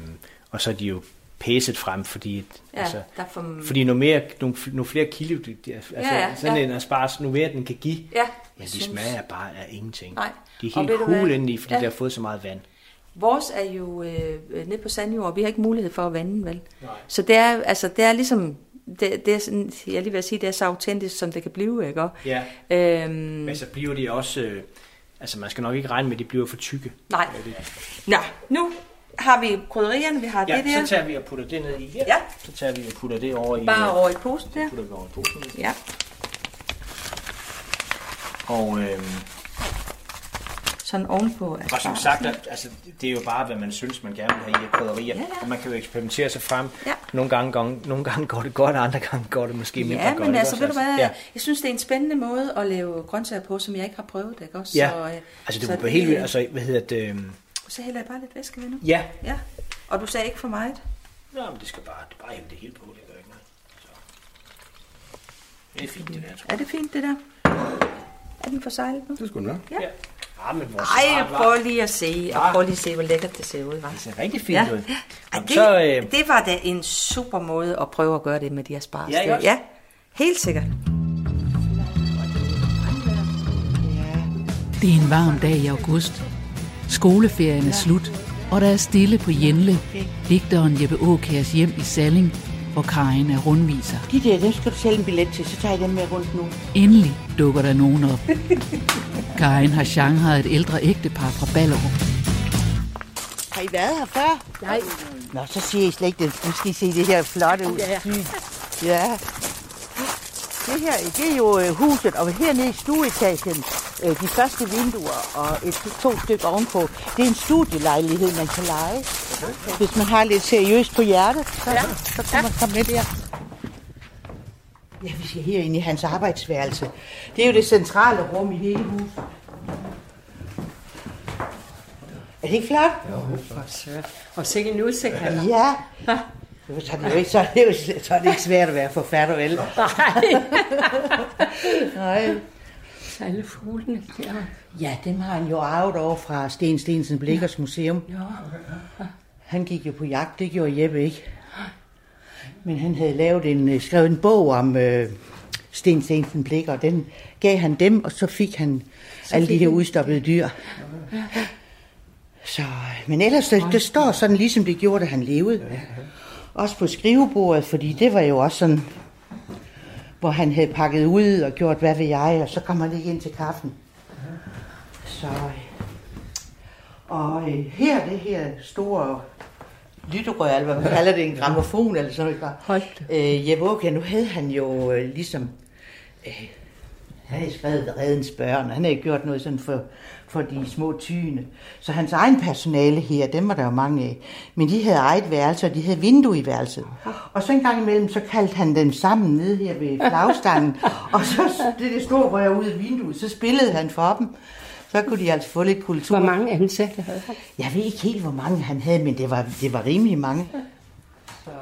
Speaker 3: og så er de jo pæset frem, fordi,
Speaker 2: Ja,
Speaker 3: altså,
Speaker 2: for...
Speaker 3: fordi nu, mere, nu, nu flere kilo, det- det- altså,
Speaker 2: Ja, ja,
Speaker 3: sådan
Speaker 2: ja.
Speaker 3: en asparges, nu mere den kan give,
Speaker 2: Ja,
Speaker 3: men de
Speaker 2: synes-
Speaker 3: smager bare af ingenting.
Speaker 2: Nej.
Speaker 3: De er helt hule indeni, fordi
Speaker 2: Ja.
Speaker 3: ja. de har fået så meget vand.
Speaker 2: Vores er jo øh, nede på sandjord, og vi har ikke mulighed for at vande, vel? Nej. Så det er, altså, det er ligesom, det, det er sådan, jeg lige at sige, det er så autentisk, som det kan blive, ikke?
Speaker 3: Ja.
Speaker 2: Øhm,
Speaker 3: Men så bliver de også, øh, altså man skal nok ikke regne med, at de bliver for tykke.
Speaker 2: nej. Nå, nu har vi krydderierne, vi har
Speaker 3: Ja,
Speaker 2: det der.
Speaker 3: så tager vi og putter det ned i her.
Speaker 2: Ja.
Speaker 3: Så tager vi og putter det over i...
Speaker 2: Bare over i posten der.
Speaker 3: putter vi over i posen.
Speaker 2: Ja.
Speaker 3: Og, øh,
Speaker 2: Sådan ovenpå.
Speaker 3: og som sagt, altså, det er jo bare, hvad man synes, man gerne vil have i krydderier.
Speaker 2: Ja, ja.
Speaker 3: Og man kan jo eksperimentere sig frem.
Speaker 2: Ja.
Speaker 3: Nogle, gange, gange, nogle gange går det godt, og andre gange går det måske mindre
Speaker 2: Ja,
Speaker 3: godt.
Speaker 2: men
Speaker 3: ikke
Speaker 2: altså,
Speaker 3: også?
Speaker 2: ved du hvad,
Speaker 3: Ja.
Speaker 2: jeg synes, det er en spændende måde at lave grøntsager på, som jeg ikke har prøvet, ikke også?
Speaker 3: Ja,
Speaker 2: Så, øh,
Speaker 3: altså det var helt vildt, altså hvad hedder det, øh,
Speaker 2: Så hælder jeg bare lidt væske ved nu.
Speaker 3: ja.
Speaker 2: Ja. Og du sagde ikke for meget?
Speaker 3: Nå, men det skal bare, det bare hælde det hele på, det gør ikke noget. Så. Det er fint, det der, tror jeg.
Speaker 2: Er det fint, det der? Er den forsejlet nu?
Speaker 4: Det skulle nok.
Speaker 2: Ja.
Speaker 3: Ja. Ja, men vores
Speaker 2: Ej,
Speaker 3: var-
Speaker 2: prøv lige at se, og
Speaker 3: Ja.
Speaker 2: prøv lige at se, hvor lækkert det ser ud, hva'?
Speaker 3: Det ser rigtig fint
Speaker 2: Ja.
Speaker 3: ud.
Speaker 2: Ej,
Speaker 3: Jamen,
Speaker 2: det,
Speaker 3: så, øh,
Speaker 2: det var da en super måde at prøve at gøre det med de asparges.
Speaker 3: Ja, ikke også?
Speaker 2: ja, helt sikkert.
Speaker 1: Det er en varm dag i august. Skoleferien er slut, og der er stille på Jenle, digteren Jeppe Åkærs hjem i Salling, hvor Karin er rundviser.
Speaker 5: De der, dem skal du sælge en billet til, så tager jeg dem med rundt nu.
Speaker 1: Endelig dukker der nogen op. Karin har shanghajet et ældre ægtepar fra Ballerup.
Speaker 5: Har I været her før? Nej. Nå, så siger I slet ikke det. Nu skal I se det her flotte ud. Ja. ja. Det her, det er jo øh, huset, og hernede i stueetagen, øh, de første vinduer og et, to stykker ovenpå, det er en studielejlighed, man kan lege. Hvis man har lidt seriøst på hjertet, så, ja. så kan man komme med der. Ja, vi skal herinde i hans arbejdsværelse. Det er jo det centrale rum i hele huset. Er det ikke flot?
Speaker 8: Og sikkert en udsigt, han.
Speaker 5: Ja. Så er det jo ikke, så er det, jo, så er det ikke svært at være forfatter, vel?
Speaker 8: Nej,
Speaker 5: Nej.
Speaker 8: alle fuglene. Ja.
Speaker 5: Ja, dem har han jo arvet over fra Sten Stensen Blikkers Museum.
Speaker 8: Ja.
Speaker 5: Han gik jo på jagt, det gjorde Jeppe ikke. Men han havde lavet en, øh, skrevet en bog om øh, Sten Stensen Blik, og den gav han dem, og så fik han så alle de her udstoppede dyr. Så, men ellers, det, det står sådan, ligesom det gjorde, da han levede. Også på skrivebordet, fordi det var jo også sådan, hvor han havde pakket ud og gjort, hvad ved jeg, og så kom han ikke ind til kaffen. Så, og øh, her, det her store lytterør, eller hvad man kalder det, en gramofon eller sådan noget.
Speaker 8: Hold
Speaker 5: Øh, Jeppe Aukjær, nu havde han jo øh, ligesom, øh, han havde skrevet Redens Børn, han havde gjort noget sådan for, for de små tyne. Så hans egen personale her, dem var der jo mange af, men de havde eget værelse, og de havde vindue i værelset. Og så en gang imellem, så kaldte han dem sammen nede her ved flagstangen, og så det, det store rør ud af vinduet, så spillede han for dem. Så kunne de altså få lidt kultur.
Speaker 8: Hvor mange ansatte havde han?
Speaker 5: Jeg ved ikke helt, hvor mange han havde, men det var, det var rimelig mange.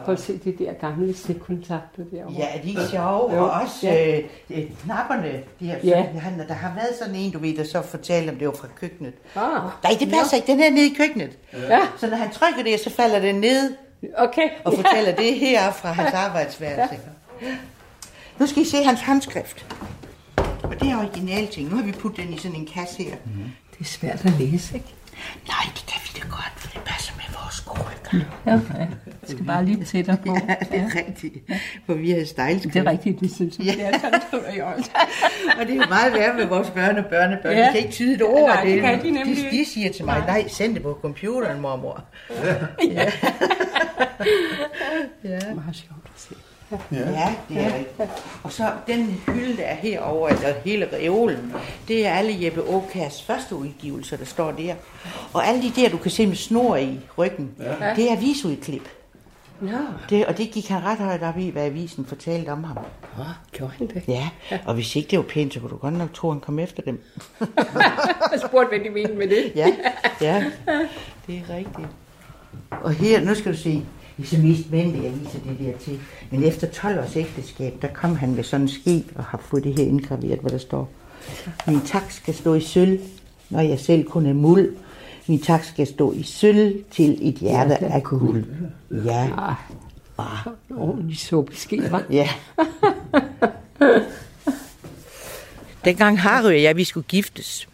Speaker 8: Prøv at se de der gamle stikkontakter derovre.
Speaker 5: Ja, de er sjove,
Speaker 8: Jo,
Speaker 5: og også
Speaker 8: ja.
Speaker 5: øh, øh, knapperne. De her,
Speaker 8: Ja.
Speaker 5: han, der har været sådan en, du ved, der så fortalte, om det var fra køkkenet.
Speaker 8: Ah,
Speaker 5: Nej, det passer ikke, den er nede i køkkenet.
Speaker 8: Ja.
Speaker 5: Så når han trykker det, så falder den ned
Speaker 8: okay.
Speaker 5: og fortæller det her fra hans arbejdsværelse. Nu skal I se hans håndskrift. Og det er original ting. Nu har vi puttet den i sådan en kasse her.
Speaker 8: Det er svært at læse, ikke?
Speaker 5: Nej, det kan vi da godt, for det passer med vores skole.
Speaker 1: Okay. Jeg skal bare lige tættere på.
Speaker 5: Ja, det er rigtigt. For vi har stejlskrift.
Speaker 8: Det er rigtigt, det synes jeg.
Speaker 5: Ja.
Speaker 8: Det er sådan, skriver jeg også.
Speaker 5: Og det er jo meget værre med vores børn og børnebørn. Ja.
Speaker 8: Ja.
Speaker 5: De kan ikke tyde et ord.
Speaker 8: Nej, det
Speaker 5: det,
Speaker 8: kan de nemlig
Speaker 5: de, de siger til mig, nej, send det på computeren, mormor.
Speaker 8: Meget sjovt at se.
Speaker 5: Ja, det er rigtigt. Og så den hylde, der er herovre, eller hele reolen, det er alle Jeppe Åkærs første udgivelser, der står der. Og alle de der, du kan se med snor i ryggen, ja. det er avisudklip.
Speaker 8: Nå,
Speaker 5: Det, og det gik han ret højt op i, hvad avisen fortalte om ham.
Speaker 8: Nå gjorde han det?
Speaker 5: Ja, og hvis ikke det var pænt, så kunne du godt nok tro, at han kom efter dem.
Speaker 8: Jeg spurgte, hvad de mente med det.
Speaker 5: Ja, ja, det er rigtigt. Og her, nu skal du se, så mest mænd, jeg viser det der til. Men efter 12 års ægteskab, der kom han med sådan en skib og har fået det her indgraveret, hvor der står, min tak skal stå i sølv, når jeg selv kun er muld. Min tak skal stå i sølv til et hjerte af guld. Ja,
Speaker 8: Ah, ordentlig suppeski, hva'?
Speaker 5: ja. Dengang Harry og jeg, vi skulle giftes,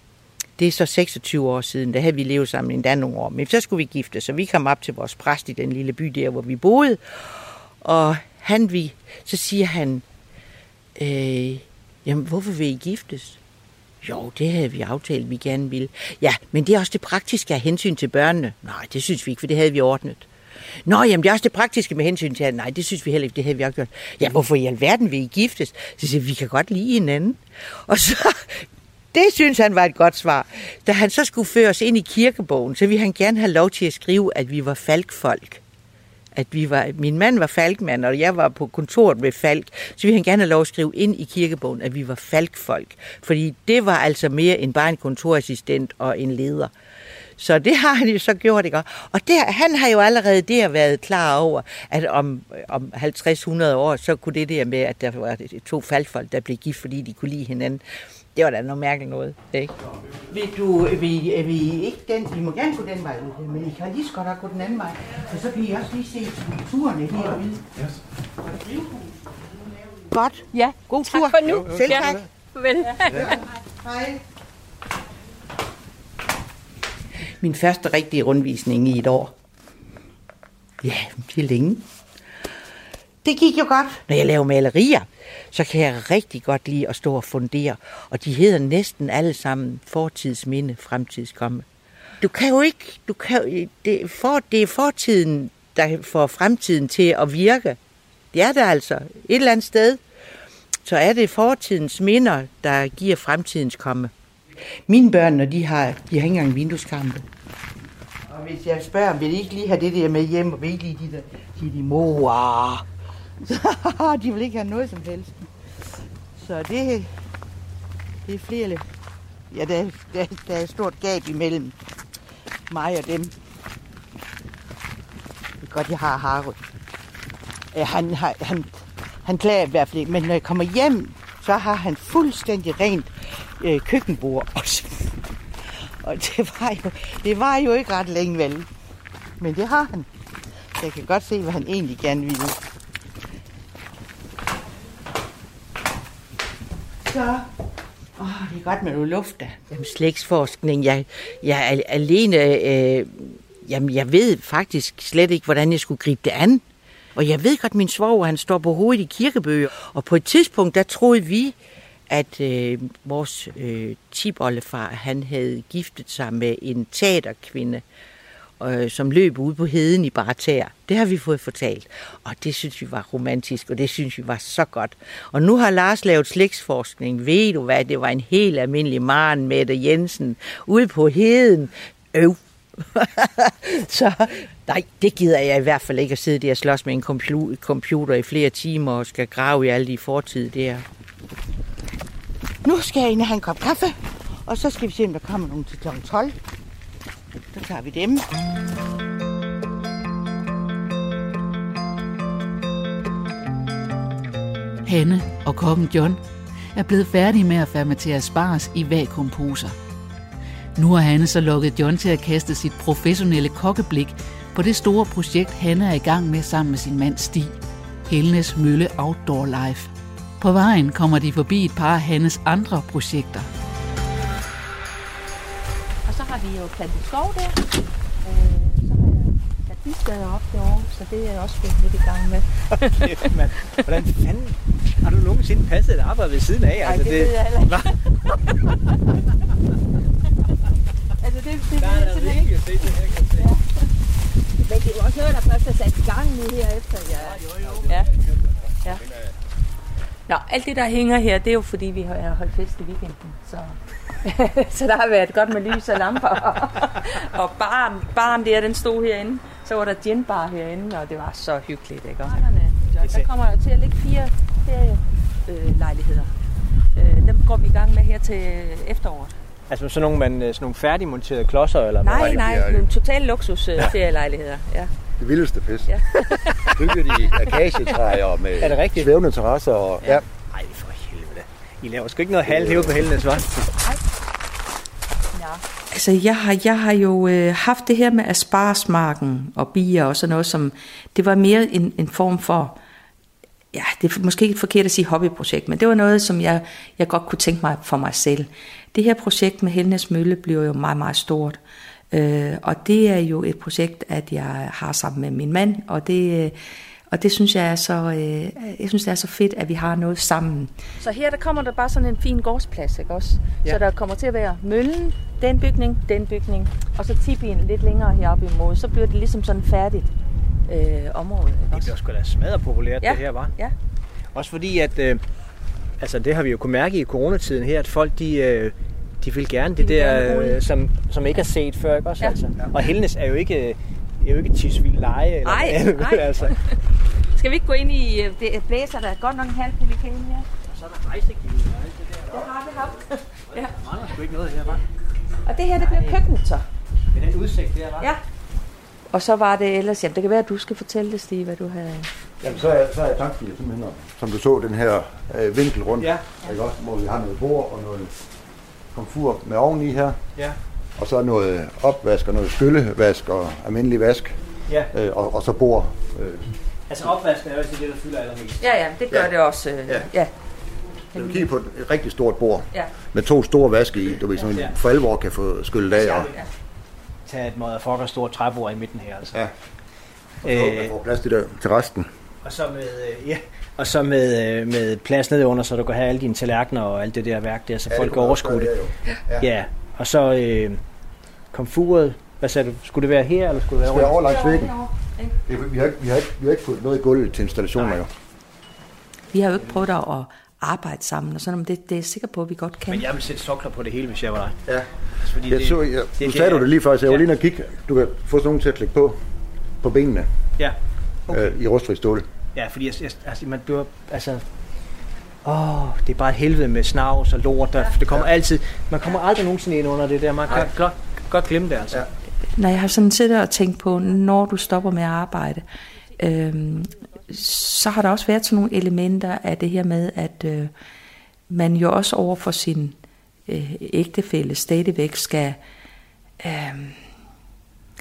Speaker 5: det er så 26 år siden, der havde vi levet sammen endda nogle år, men så skulle vi gifte, så vi kom op til vores præst i den lille by der, hvor vi boede, og han, vi, så siger han, øh, jamen hvorfor vil I giftes? Jo, det havde vi aftalt, vi gerne ville. Ja, men det er også det praktiske af hensyn til børnene. Nej, det synes vi ikke, for det havde vi ordnet. Nå, jamen det er også det praktiske med hensyn til, at nej, det synes vi heller ikke, det havde vi også gjort. Ja, hvorfor i alverden vil I giftes? Så siger vi kan godt lide hinanden. Og så, det synes han var et godt svar. Da han så skulle føre os ind i kirkebogen, så ville han gerne have lov til at skrive, at vi var falkfolk. At vi var, min mand var falkmand, og jeg var på kontoret med falk, så ville han gerne have lov at skrive ind i kirkebogen, at vi var falkfolk. Fordi det var altså mere end bare en kontorassistent og en leder. Så det har han jo så gjort, ikke? Og der, han har jo allerede der været klar over, at om, om 50-100 år, så kunne det der med, at der var to faldfolk, der blev gift, fordi de kunne lide hinanden, det var da noget mærkeligt noget, ikke? Vil du, vil, er vi ikke den, vi må gerne gå den vej ud, men I kan lige så godt gå den anden vej, for så kan I også lige se skulpturerne herude. Yes. Godt.
Speaker 8: Ja,
Speaker 5: God
Speaker 8: tak
Speaker 5: tur.
Speaker 8: for nu.
Speaker 5: Selv
Speaker 8: Ja.
Speaker 5: tak.
Speaker 8: Farvel.
Speaker 5: Hej. Min første rigtige rundvisning i et år. Ja, det er længe. Det gik jo godt. Når jeg laver malerier, så kan jeg rigtig godt lide at stå og fundere. Og de hedder næsten alle sammen fortidsminde, fremtidskomme. Du kan jo ikke... Du kan, det, for, det er fortiden, der får fremtiden til at virke. Det er det altså. Et eller andet sted, så er det fortidens minder, der giver fremtidens komme. Mine børn, når de har, de har ikke engang vindueskampe. Og hvis jeg spørger, vil I ikke lige have det der med hjem, og vil I ikke lige de der, siger de, mor. de vil ikke have noget som helst. Så det, det er flere, ja, der, der, der er et stort gab imellem mig og dem. Det er godt, jeg har Harry. Ja, han, han, han, han klager i hvert fald ikke, men når jeg kommer hjem, så har han fuldstændig rent øh, køkkenbord også. Og det var, jo, det var jo ikke ret længe vel. Men det har han. Jeg kan godt se, hvad han egentlig gerne ville. Så. Åh, oh, det er godt med noget luft der. Jamen, slægtsforskning. Jeg, jeg er alene... Øh, jamen, jeg ved faktisk slet ikke, hvordan jeg skulle gribe det an. Og jeg ved godt, at min svoger, han står på hovedet i kirkebøger. Og på et tidspunkt, der troede vi, at øh, vores øh, tibollefar, han havde giftet sig med en teaterkvinde, øh, som løb ude på heden i Baratær. Det har vi fået fortalt, og det synes vi var romantisk, og det synes vi var så godt. Og nu har Lars lavet slægtsforskning. Ved du hvad, det var en helt almindelig Maren Mette Jensen ude på heden. Øv. så nej, det gider jeg i hvert fald ikke at sidde der og slås med en computer i flere timer og skal grave i alle de fortid der. Nu skal jeg ind og have en kop kaffe, og så skal vi se, om der kommer nogen til kl. 12. Så tager vi dem.
Speaker 1: Hanne og kokken John er blevet færdige med at fermentere spars i vakuumposer. Nu har Hanne så lukket John til at kaste sit professionelle kokkeblik på det store projekt, Hanne er i gang med sammen med sin mand Stig. Helnes Mølle Outdoor Life. På vejen kommer de forbi et par af Hannes andre projekter.
Speaker 9: Har vi jo plantet skov der. Øh, så har jeg sat biskader op derovre, så det er jeg også gået lidt i gang med.
Speaker 3: Kæft, mand. Hvordan fanden har du nogensinde passet et arbejde ved siden af?
Speaker 9: Ej, det, det ved jeg heller ikke. altså, det, det, det,
Speaker 3: Der er der virkelig at se det her, kan.
Speaker 9: Men det er jo også noget, der først er sat i gang nu her efter. Ja. ja. ja. Nå, alt det, der hænger her, det er jo fordi, vi har holdt fest i weekenden. Så, så der har været godt med lys og lamper. og baren, baren der, den stod herinde. Så var der ginbar herinde, og det var så hyggeligt, ikke? Der kommer jo til at ligge fire ferielejligheder. Øh, dem går vi i gang med her til efteråret.
Speaker 3: Altså sådan nogle, man, sådan nogle færdigmonterede klodser? Eller
Speaker 9: Nej,
Speaker 3: hvad?
Speaker 9: nej, nogle total luksus øh, ferielejligheder. Ja.
Speaker 10: Det vildeste pis.
Speaker 9: Ja.
Speaker 10: Bygget i akacietræer med
Speaker 3: Er det rigtigt?
Speaker 10: svævende terrasser. Og, ja.
Speaker 3: Nej, for helvede. I laver sgu ikke noget halvt herude på Helnes, hva'?
Speaker 2: Altså, jeg har, jeg har jo øh, haft det her med asparsmarken og bier og sådan noget, som det var mere en, en form for, ja, det er måske ikke forkert at sige hobbyprojekt, men det var noget, som jeg, jeg godt kunne tænke mig for mig selv. Det her projekt med Helnes Mølle bliver jo meget, meget stort. Øh, og det er jo et projekt, at jeg har sammen med min mand, og det, øh, og det synes jeg er så, øh, jeg synes, det er så fedt, at vi har noget sammen. Så her der kommer der bare sådan en fin gårdsplads, ikke også? Ja. Så der kommer til at være møllen, den bygning, den bygning, og så tipien lidt længere heroppe imod. Så bliver det ligesom sådan færdigt øh, område, ikke
Speaker 3: Det
Speaker 2: også?
Speaker 3: bliver sgu da smadret populært,
Speaker 2: Ja.
Speaker 3: det her, var.
Speaker 2: Ja.
Speaker 3: Også fordi, at øh, altså, det har vi jo kunne mærke i coronatiden her, at folk, de, øh, de vil gerne det
Speaker 2: vil
Speaker 3: der,
Speaker 2: gerne
Speaker 3: øh, som, som ikke er set før, ikke også?
Speaker 2: Ja.
Speaker 3: Altså. Og Helnes er jo ikke, er jo ikke Tisvilde leje, eller
Speaker 2: Ej,
Speaker 3: hvad andet,
Speaker 2: ej.
Speaker 3: altså.
Speaker 2: Skal vi ikke gå ind i, øh, det blæser der er godt nok en halv pelikan her?
Speaker 3: Så er der rejsegilde,
Speaker 2: Det har vi haft. ja.
Speaker 3: Der sgu ikke noget her, var.
Speaker 2: Og det her, det bliver køkkenet så.
Speaker 3: Men den udsigt der, var.
Speaker 2: Ja. Og så var det ellers, jamen det kan være, at du skal fortælle det, Stig, hvad du havde.
Speaker 10: Jamen, så er, så er tanken jo simpelthen, om, som du så, den her øh, vinkel rundt.
Speaker 3: Ja.
Speaker 10: Ikke også? Hvor vi har noget bord og noget komfur med oveni her.
Speaker 3: Ja.
Speaker 10: Og så noget opvask og noget skyllevask og almindelig vask.
Speaker 3: Ja.
Speaker 10: Øh, og, og så bord. Øh,
Speaker 3: Altså opvasken er jo altid det, der fylder allermest.
Speaker 2: Ja, ja, det gør
Speaker 10: Ja.
Speaker 2: det også. Øh,
Speaker 10: Ja.
Speaker 2: ja.
Speaker 10: så vi kigger på et rigtig stort bord.
Speaker 2: Ja.
Speaker 10: Med to store vaske i, du ved, som
Speaker 3: Ja.
Speaker 10: ja. for alvor kan få skyllet af. Og,
Speaker 2: ja.
Speaker 3: Tag et motherfucker stort træbord i midten her, altså.
Speaker 10: Ja.
Speaker 3: Øh,
Speaker 10: og få plads til, der, til resten.
Speaker 3: Og så med, øh, ja, og så med, øh, med plads nede under, så du kan have alle dine tallerkener og alt det der værk der, så
Speaker 10: Ja,
Speaker 3: folk
Speaker 10: det
Speaker 3: kan overskue det.
Speaker 10: der, jo. Ja.
Speaker 3: Ja, og så øh, komfuret. Hvad sagde du? Skulle det være her, eller skulle det
Speaker 10: Det
Speaker 3: være
Speaker 10: skal
Speaker 3: over?
Speaker 10: langs væggen. Det, er- vi, har ikke, vi, har ikke, vi har ikke fået noget i gulvet til installationer, jo.
Speaker 2: Vi har jo ikke prøvet at arbejde sammen, og sådan, men det, det er jeg sikker på, at vi godt kan.
Speaker 3: Men jeg vil sætte sokler på det hele, hvis jeg var dig.
Speaker 10: Ja.
Speaker 3: Altså, fordi
Speaker 10: Jeg så, jeg, nu
Speaker 3: det
Speaker 10: sagde
Speaker 3: er-
Speaker 10: du det lige før, så jeg var
Speaker 3: Ja.
Speaker 10: lige inde og kigge. Du kan få sådan nogen til at klikke på, på benene
Speaker 3: Ja,
Speaker 10: okay. øh, i rustfri stål.
Speaker 3: Ja fordi jeg, jeg, altså, man bliver, altså, åh, det er bare et helvede med snavs og lort. Der, det kommer altid, man kommer aldrig nogensinde ind under det der. Man kan godt, godt glemme det, altså.
Speaker 10: Ja.
Speaker 2: Når jeg har sådan siddet og tænkt på, når du stopper med at arbejde, øhm, så har der også været sådan nogle elementer af det her med, at øh, man jo også over for sin øh, ægtefælle stadigvæk skal øh,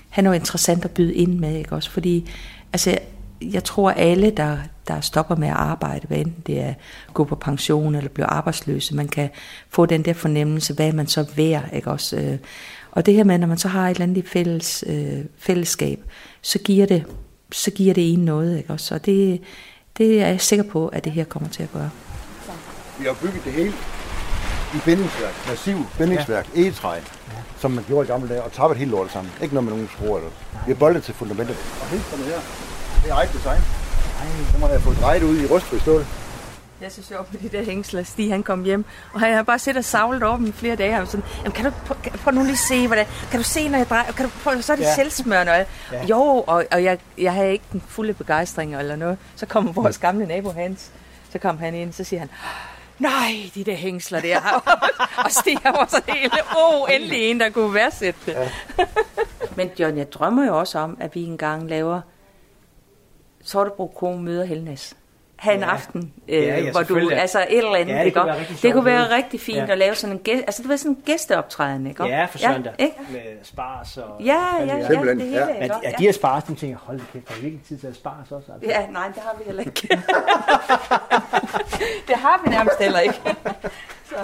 Speaker 2: have noget interessant at byde ind med, ikke også? Fordi altså, jeg tror alle, der, der stopper med at arbejde, hvad enten det er at gå på pension eller blive arbejdsløse. Man kan få den der fornemmelse, hvad man så værd, ikke også? Øh, og det her med, når man så har et eller andet fælles, øh, fællesskab, så giver det, så giver det en noget, ikke også? Og det, det er jeg sikker på, at det her kommer til at gøre.
Speaker 10: Vi har bygget det hele i bindingsværk, massiv bindingsværk, ja. egetræ, ja. som man gjorde i gamle dage, og tappet hele lortet sammen. Ikke noget med nogen skruer. Eller. Vi har boldet til fundamentet. Og helt sådan her, det er eget design. Så må jeg få drejet ud i rustfri stål.
Speaker 2: Jeg så sjov på de der hængsler. Stig han kom hjem, og han har bare siddet og savlet over dem i flere dage. Han sådan, Jamen, kan du prøve, prøv nu lige se, hvordan, kan du se, når jeg drejer? Kan du prøve, så er det ja. selvsmørende. Og, ja. Jo, og, og jeg, jeg havde ikke den fulde begejstring eller noget. Så kommer vores gamle nabo Hans, så kom han ind, så siger han, nej, de der hængsler der. og Stig var så helt, åh, oh, endelig en, der kunne værdsætte det. Ja. Men John, jeg drømmer jo også om, at vi engang laver Sortebro Kone møder Helnes have en ja. aften, øh, ja, ja, hvor du, altså et eller andet,
Speaker 3: ja, det,
Speaker 2: ikke?
Speaker 3: Kunne være
Speaker 2: det kunne være rigtig fint ja. at lave sådan en, gæst, altså det var sådan en gæsteoptræden, ikke?
Speaker 3: Ja, for søndag, ja, ikke? med spars og...
Speaker 2: Ja, ja, ja, ja, det hele,
Speaker 3: ja. Ikke? Ja, de her spars, de tænker, hold kæft, har vi ikke tid til at spars også? Altså?
Speaker 2: Ja, nej, det har vi heller ikke. det har vi nærmest heller ikke. Så.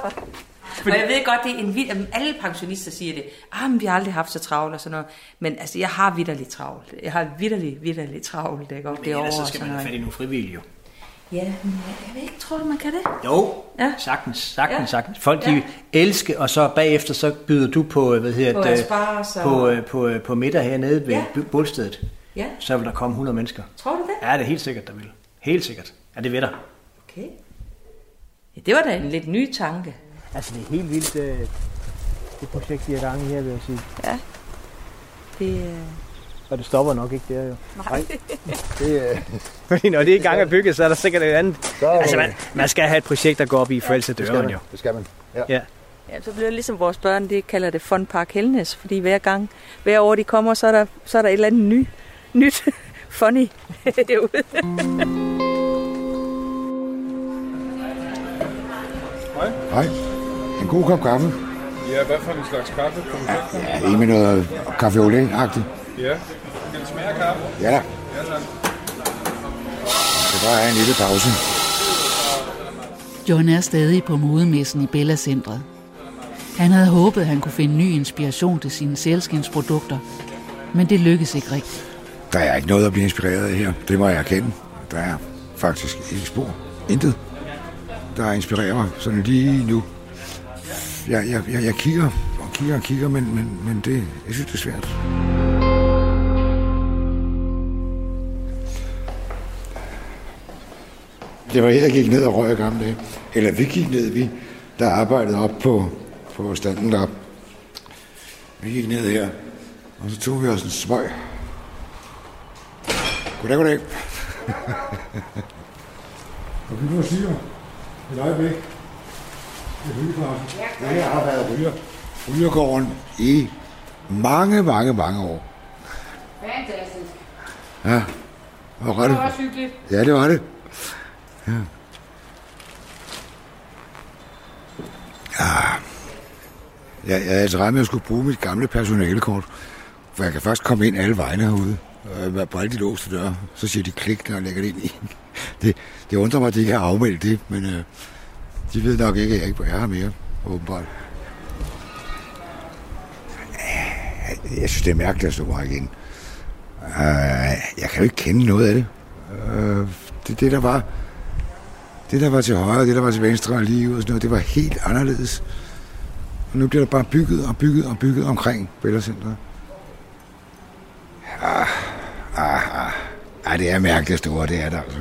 Speaker 2: Fordi... Og jeg ved godt, det er en vild, alle pensionister siger det, ah, men vi har aldrig haft så travlt og sådan noget. Men altså, jeg har vidderligt travlt. Jeg har vidderligt, vidderligt travlt, ikke?
Speaker 3: Men ellers så skal man have fat i nogle frivillige jo.
Speaker 2: Ja, men jeg ved ikke, tror du, man kan det?
Speaker 3: Jo, ja. sagtens, sagtens, ja. sagtens. Folk, de ja. elsker, og så bagefter, så byder du på, hvad hedder
Speaker 2: på,
Speaker 3: det, på, øh, på, på, på middag hernede ved ja. bådstedet.
Speaker 2: Ja.
Speaker 3: Så vil der komme 100 mennesker.
Speaker 2: Tror du det?
Speaker 3: Ja, det er helt sikkert, der vil. Helt sikkert. Ja, det ved der.
Speaker 2: Okay. Ja, det var da en lidt ny tanke.
Speaker 3: Altså, det er helt vildt, øh, det projekt, de er gang i her, vil jeg sige.
Speaker 2: Ja. Det, øh,
Speaker 3: og det stopper nok ikke der jo.
Speaker 2: Nej.
Speaker 3: det, øh... Fordi når det er i gang at bygge, så er der sikkert et andet. Så, øh... Altså man, man skal have et projekt, der går op i ja, forældre døren jo.
Speaker 10: Det skal man. Ja.
Speaker 3: ja.
Speaker 2: Ja, så bliver det ligesom vores børn, de kalder det Fun Park Helnes, fordi hver gang, hver år de kommer, så er der, så er der et eller andet ny, nyt funny derude.
Speaker 4: Hej. Hej. En god kop kaffe.
Speaker 11: Ja, hvad for en slags kaffe?
Speaker 4: Ja, ja en med noget kaffe agtigt
Speaker 11: Ja. Skal det smage kaffe?
Speaker 4: Ja. Ja, tak. Så bare have en lille pause.
Speaker 1: John er stadig på modemessen i Bella Centret. Han havde håbet, at han kunne finde ny inspiration til sine selskindsprodukter, men det lykkedes ikke rigtigt.
Speaker 4: Der er ikke noget at blive inspireret af her. Det må jeg erkende. Der er faktisk ikke spor. Intet, der inspirerer mig sådan lige nu. Jeg, jeg, jeg, jeg kigger og kigger og kigger, men, men, men det, jeg synes, det er svært. Det var her, jeg gik ned og røg i gamle dage. Eller vi gik ned, vi der arbejdede op på, på standen der. Vi gik ned her, og så tog vi os en smøg. Goddag, goddag. og vi må sige et øjeblik. Det. Det her har været ryger. Rygergården i mange, mange, mange år.
Speaker 6: Fantastisk.
Speaker 4: Ja.
Speaker 6: Det var også hyggeligt.
Speaker 4: Ja, det var det. Ja. Ja. Jeg, jeg havde regnet med, at jeg skulle bruge mit gamle personalekort. For jeg kan først komme ind alle vegne herude. Øh, på alle de låste døre. Så siger de klik, når jeg lægger det ind i. Det, det undrer mig, at de ikke har afmeldt det, men øh, de ved nok ikke, at jeg ikke er her mere, åbenbart. Jeg synes, det er mærkeligt at stå her igen. Øh, jeg kan jo ikke kende noget af det. Øh, det, det der var det, der var til højre, det, der var til venstre og lige ud og sådan noget, det var helt anderledes. Og nu bliver der bare bygget og bygget og bygget omkring Bellacenteret. Ah, ah, ah. ah, det er mærkeligt store, det er der altså.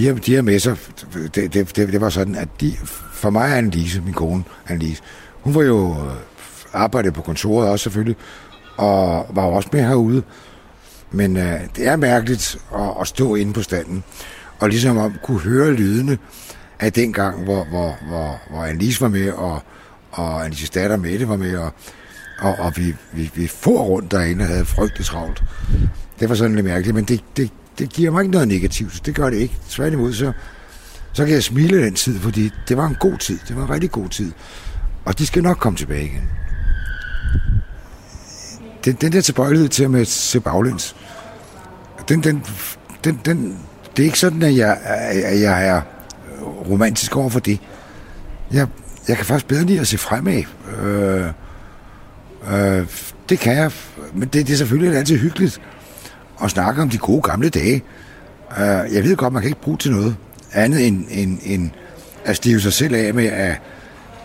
Speaker 4: De her, de her messer, det, det, det, det var sådan, at de, for mig er Lise, min kone, Annelise, hun var jo øh, arbejdet på kontoret også selvfølgelig, og var jo også med herude. Men øh, det er mærkeligt at, at stå inde på standen, og ligesom om kunne høre lydene af den gang, hvor, hvor, hvor, hvor Annelise var med, og, og Annelises datter Mette var med, og, og, og vi, vi, vi for rundt derinde og havde frygteligt travlt. Det var sådan lidt mærkeligt, men det, det, det giver mig ikke noget negativt. Det gør det ikke. Tværtimod, så, så kan jeg smile den tid, fordi det var en god tid. Det var en rigtig god tid. Og de skal nok komme tilbage igen. den, den der tilbøjelighed til at med se baglæns, den, den, den, den, det er ikke sådan, at jeg, at jeg er romantisk over for det. Jeg, jeg kan faktisk bedre lide at se fremad. Øh, øh, det kan jeg, men det, det er selvfølgelig altid hyggeligt og snakke om de gode gamle dage. Øh, jeg ved godt, man kan ikke bruge til noget andet end, end, end at stive sig selv af med, at,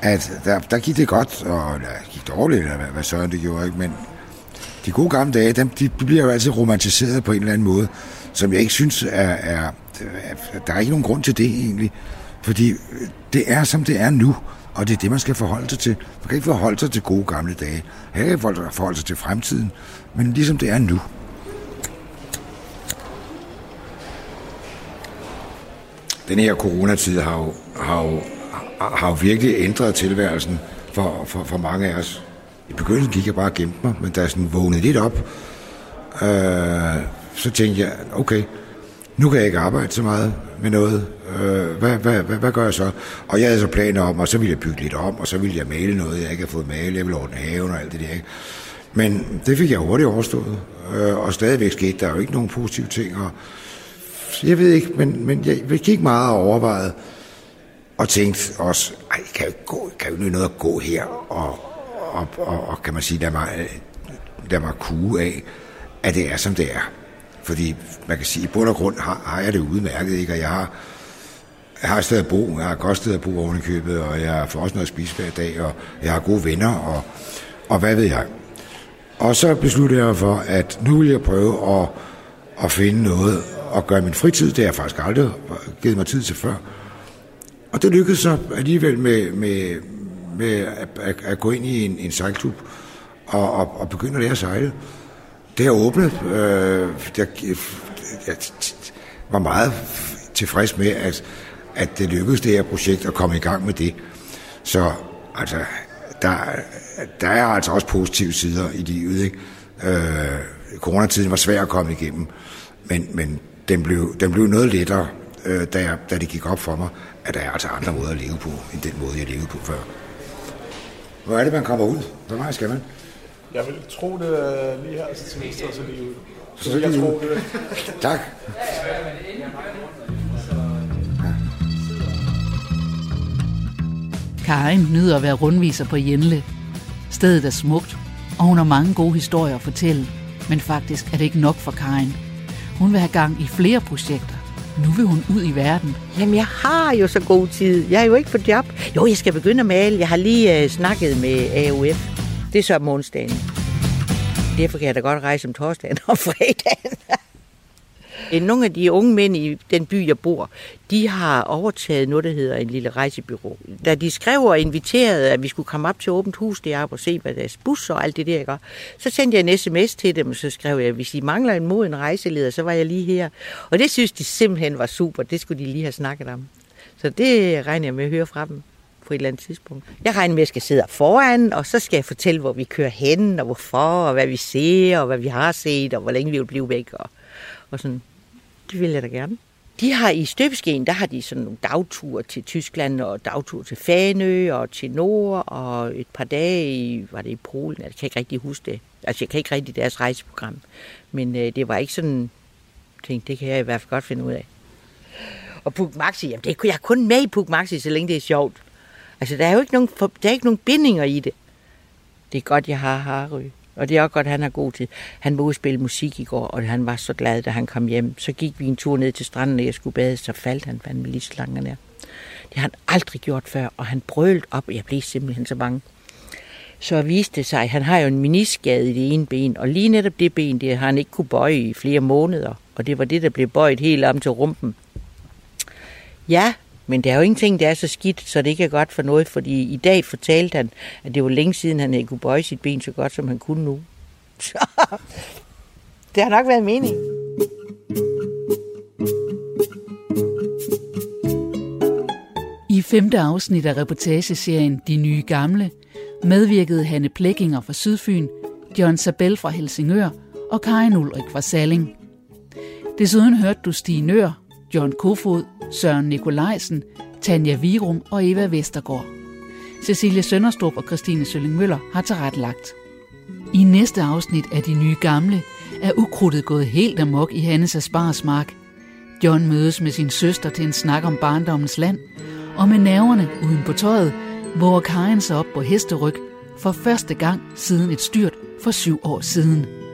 Speaker 4: at der, der gik det godt, og der gik dårligt, eller hvad, hvad Søren det gjorde, ikke? men de gode gamle dage, dem, de bliver jo altid romantiseret på en eller anden måde, som jeg ikke synes er, er, er der er ikke nogen grund til det egentlig, fordi det er, som det er nu, og det er det, man skal forholde sig til. Man kan ikke forholde sig til gode gamle dage. Her kan forholde sig til fremtiden, men ligesom det er nu. Den her coronatid har jo, har jo, har jo virkelig ændret tilværelsen for, for, for mange af os. I begyndelsen gik jeg bare og gemte mig, men da jeg sådan vågnede lidt op, øh, så tænkte jeg, okay, nu kan jeg ikke arbejde så meget med noget. Øh, hvad, hvad, hvad, hvad gør jeg så? Og jeg havde så planer om, og så ville jeg bygge lidt om, og så ville jeg male noget, jeg ikke har fået malet, jeg ville ordne haven og alt det der. Ikke? Men det fik jeg hurtigt overstået, øh, og stadigvæk skete der jo ikke nogen positive ting, og jeg ved ikke, men, men jeg gik meget og overvejede, og tænkte også, ej, kan jeg, gå, kan jeg jo noget at gå her, og, og, og, og kan man sige, der mig, lad mig kue af, at det er, som det er. Fordi man kan sige, i bund og grund har, har jeg det udmærket, ikke? og jeg har, jeg har et sted at bo, jeg har et godt sted at bo oven i købet, og jeg får også noget at spise hver dag, og jeg har gode venner, og, og hvad ved jeg. Og så besluttede jeg for, at nu vil jeg prøve at, at finde noget at gøre min fritid. Det har jeg faktisk aldrig givet mig tid til før. Og det lykkedes så alligevel med, med, med at, at, at gå ind i en, en sejlklub og, og, og begynde at lære at sejle. Det har åbnet. Øh, jeg, jeg var meget tilfreds med, at, at det lykkedes det her projekt at komme i gang med det. Så altså, der, der er altså også positive sider i livet. Ikke? Øh, coronatiden var svær at komme igennem, men, men den, blev, den blev noget lettere, øh, da, jeg, da det gik op for mig, at der er altså andre måder at leve på, end den måde, jeg levede på før. Hvor er det, man kommer ud? Hvor meget skal man?
Speaker 11: Jeg vil tro, det er lige her til semester, så lige ud.
Speaker 4: Så, så jeg tror, det Tak.
Speaker 1: Karin nyder at være rundviser på Jenle. Stedet er smukt, og hun har mange gode historier at fortælle. Men faktisk er det ikke nok for Karin. Hun vil have gang i flere projekter. Nu vil hun ud i verden.
Speaker 5: Jamen, jeg har jo så god tid. Jeg er jo ikke på job. Jo, jeg skal begynde at male. Jeg har lige uh, snakket med AUF. Det er så om onsdagen. Derfor kan jeg da godt rejse om torsdagen og fredagen. Nogle af de unge mænd i den by, jeg bor, de har overtaget noget, der hedder en lille rejsebyrå. Da de skrev og inviterede, at vi skulle komme op til åbent hus deroppe og se, hvad deres bus og alt det der gør, så sendte jeg en sms til dem, og så skrev jeg, at hvis I mangler en moden rejseleder, så var jeg lige her. Og det synes de simpelthen var super. Det skulle de lige have snakket om. Så det regner jeg med at høre fra dem på et eller andet tidspunkt. Jeg regner med, at jeg skal sidde foran, og så skal jeg fortælle, hvor vi kører hen, og hvorfor, og hvad vi ser, og hvad vi har set, og hvor længe vi vil blive væk. Og, og sådan. Det vil jeg da gerne. De har i støbeskeen, der har de sådan nogle dagture til Tyskland, og dagture til Fanø, og til Nord, og et par dage i, var det i Polen, altså, jeg kan ikke rigtig huske det. Altså, jeg kan ikke rigtig deres rejseprogram. Men øh, det var ikke sådan, jeg tænkte, det kan jeg i hvert fald godt finde ud af. Og Puk Maxi, jamen, det, jeg er kun med i Puk Maxi, så længe det er sjovt. Altså, der er jo ikke nogen, der er ikke nogen bindinger i det. Det er godt, jeg har Harry. Og det er også godt, at han er god til. Han var ude spille musik i går, og han var så glad, da han kom hjem. Så gik vi en tur ned til stranden, og jeg skulle bade, så faldt han fandme lige slangerne der. Det har han aldrig gjort før, og han brølte op, og jeg blev simpelthen så bange. Så viste det sig, at han har jo en miniskade i det ene ben, og lige netop det ben, det har han ikke kunne bøje i flere måneder. Og det var det, der blev bøjet helt om til rumpen. Ja, men der er jo ingenting, der er så skidt, så det ikke er godt for noget, fordi i dag fortalte han, at det var længe siden, han ikke kunne bøje sit ben så godt, som han kunne nu. Så det har nok været mening.
Speaker 1: I femte afsnit af reportageserien De Nye Gamle medvirkede Hanne Plækkinger fra Sydfyn, John Sabel fra Helsingør og Karin Ulrik fra Salling. Desuden hørte du Stig Nør, John Kofod, Søren Nikolajsen, Tanja Virum og Eva Vestergaard. Cecilie Sønderstrup og Christine Sølling Møller har tilrettelagt. I næste afsnit af De Nye Gamle er ukrudtet gået helt amok i Hannes Aspars mark. John mødes med sin søster til en snak om barndommens land, og med nerverne uden på tøjet, våger Karen sig op på hesteryg for første gang siden et styrt for syv år siden.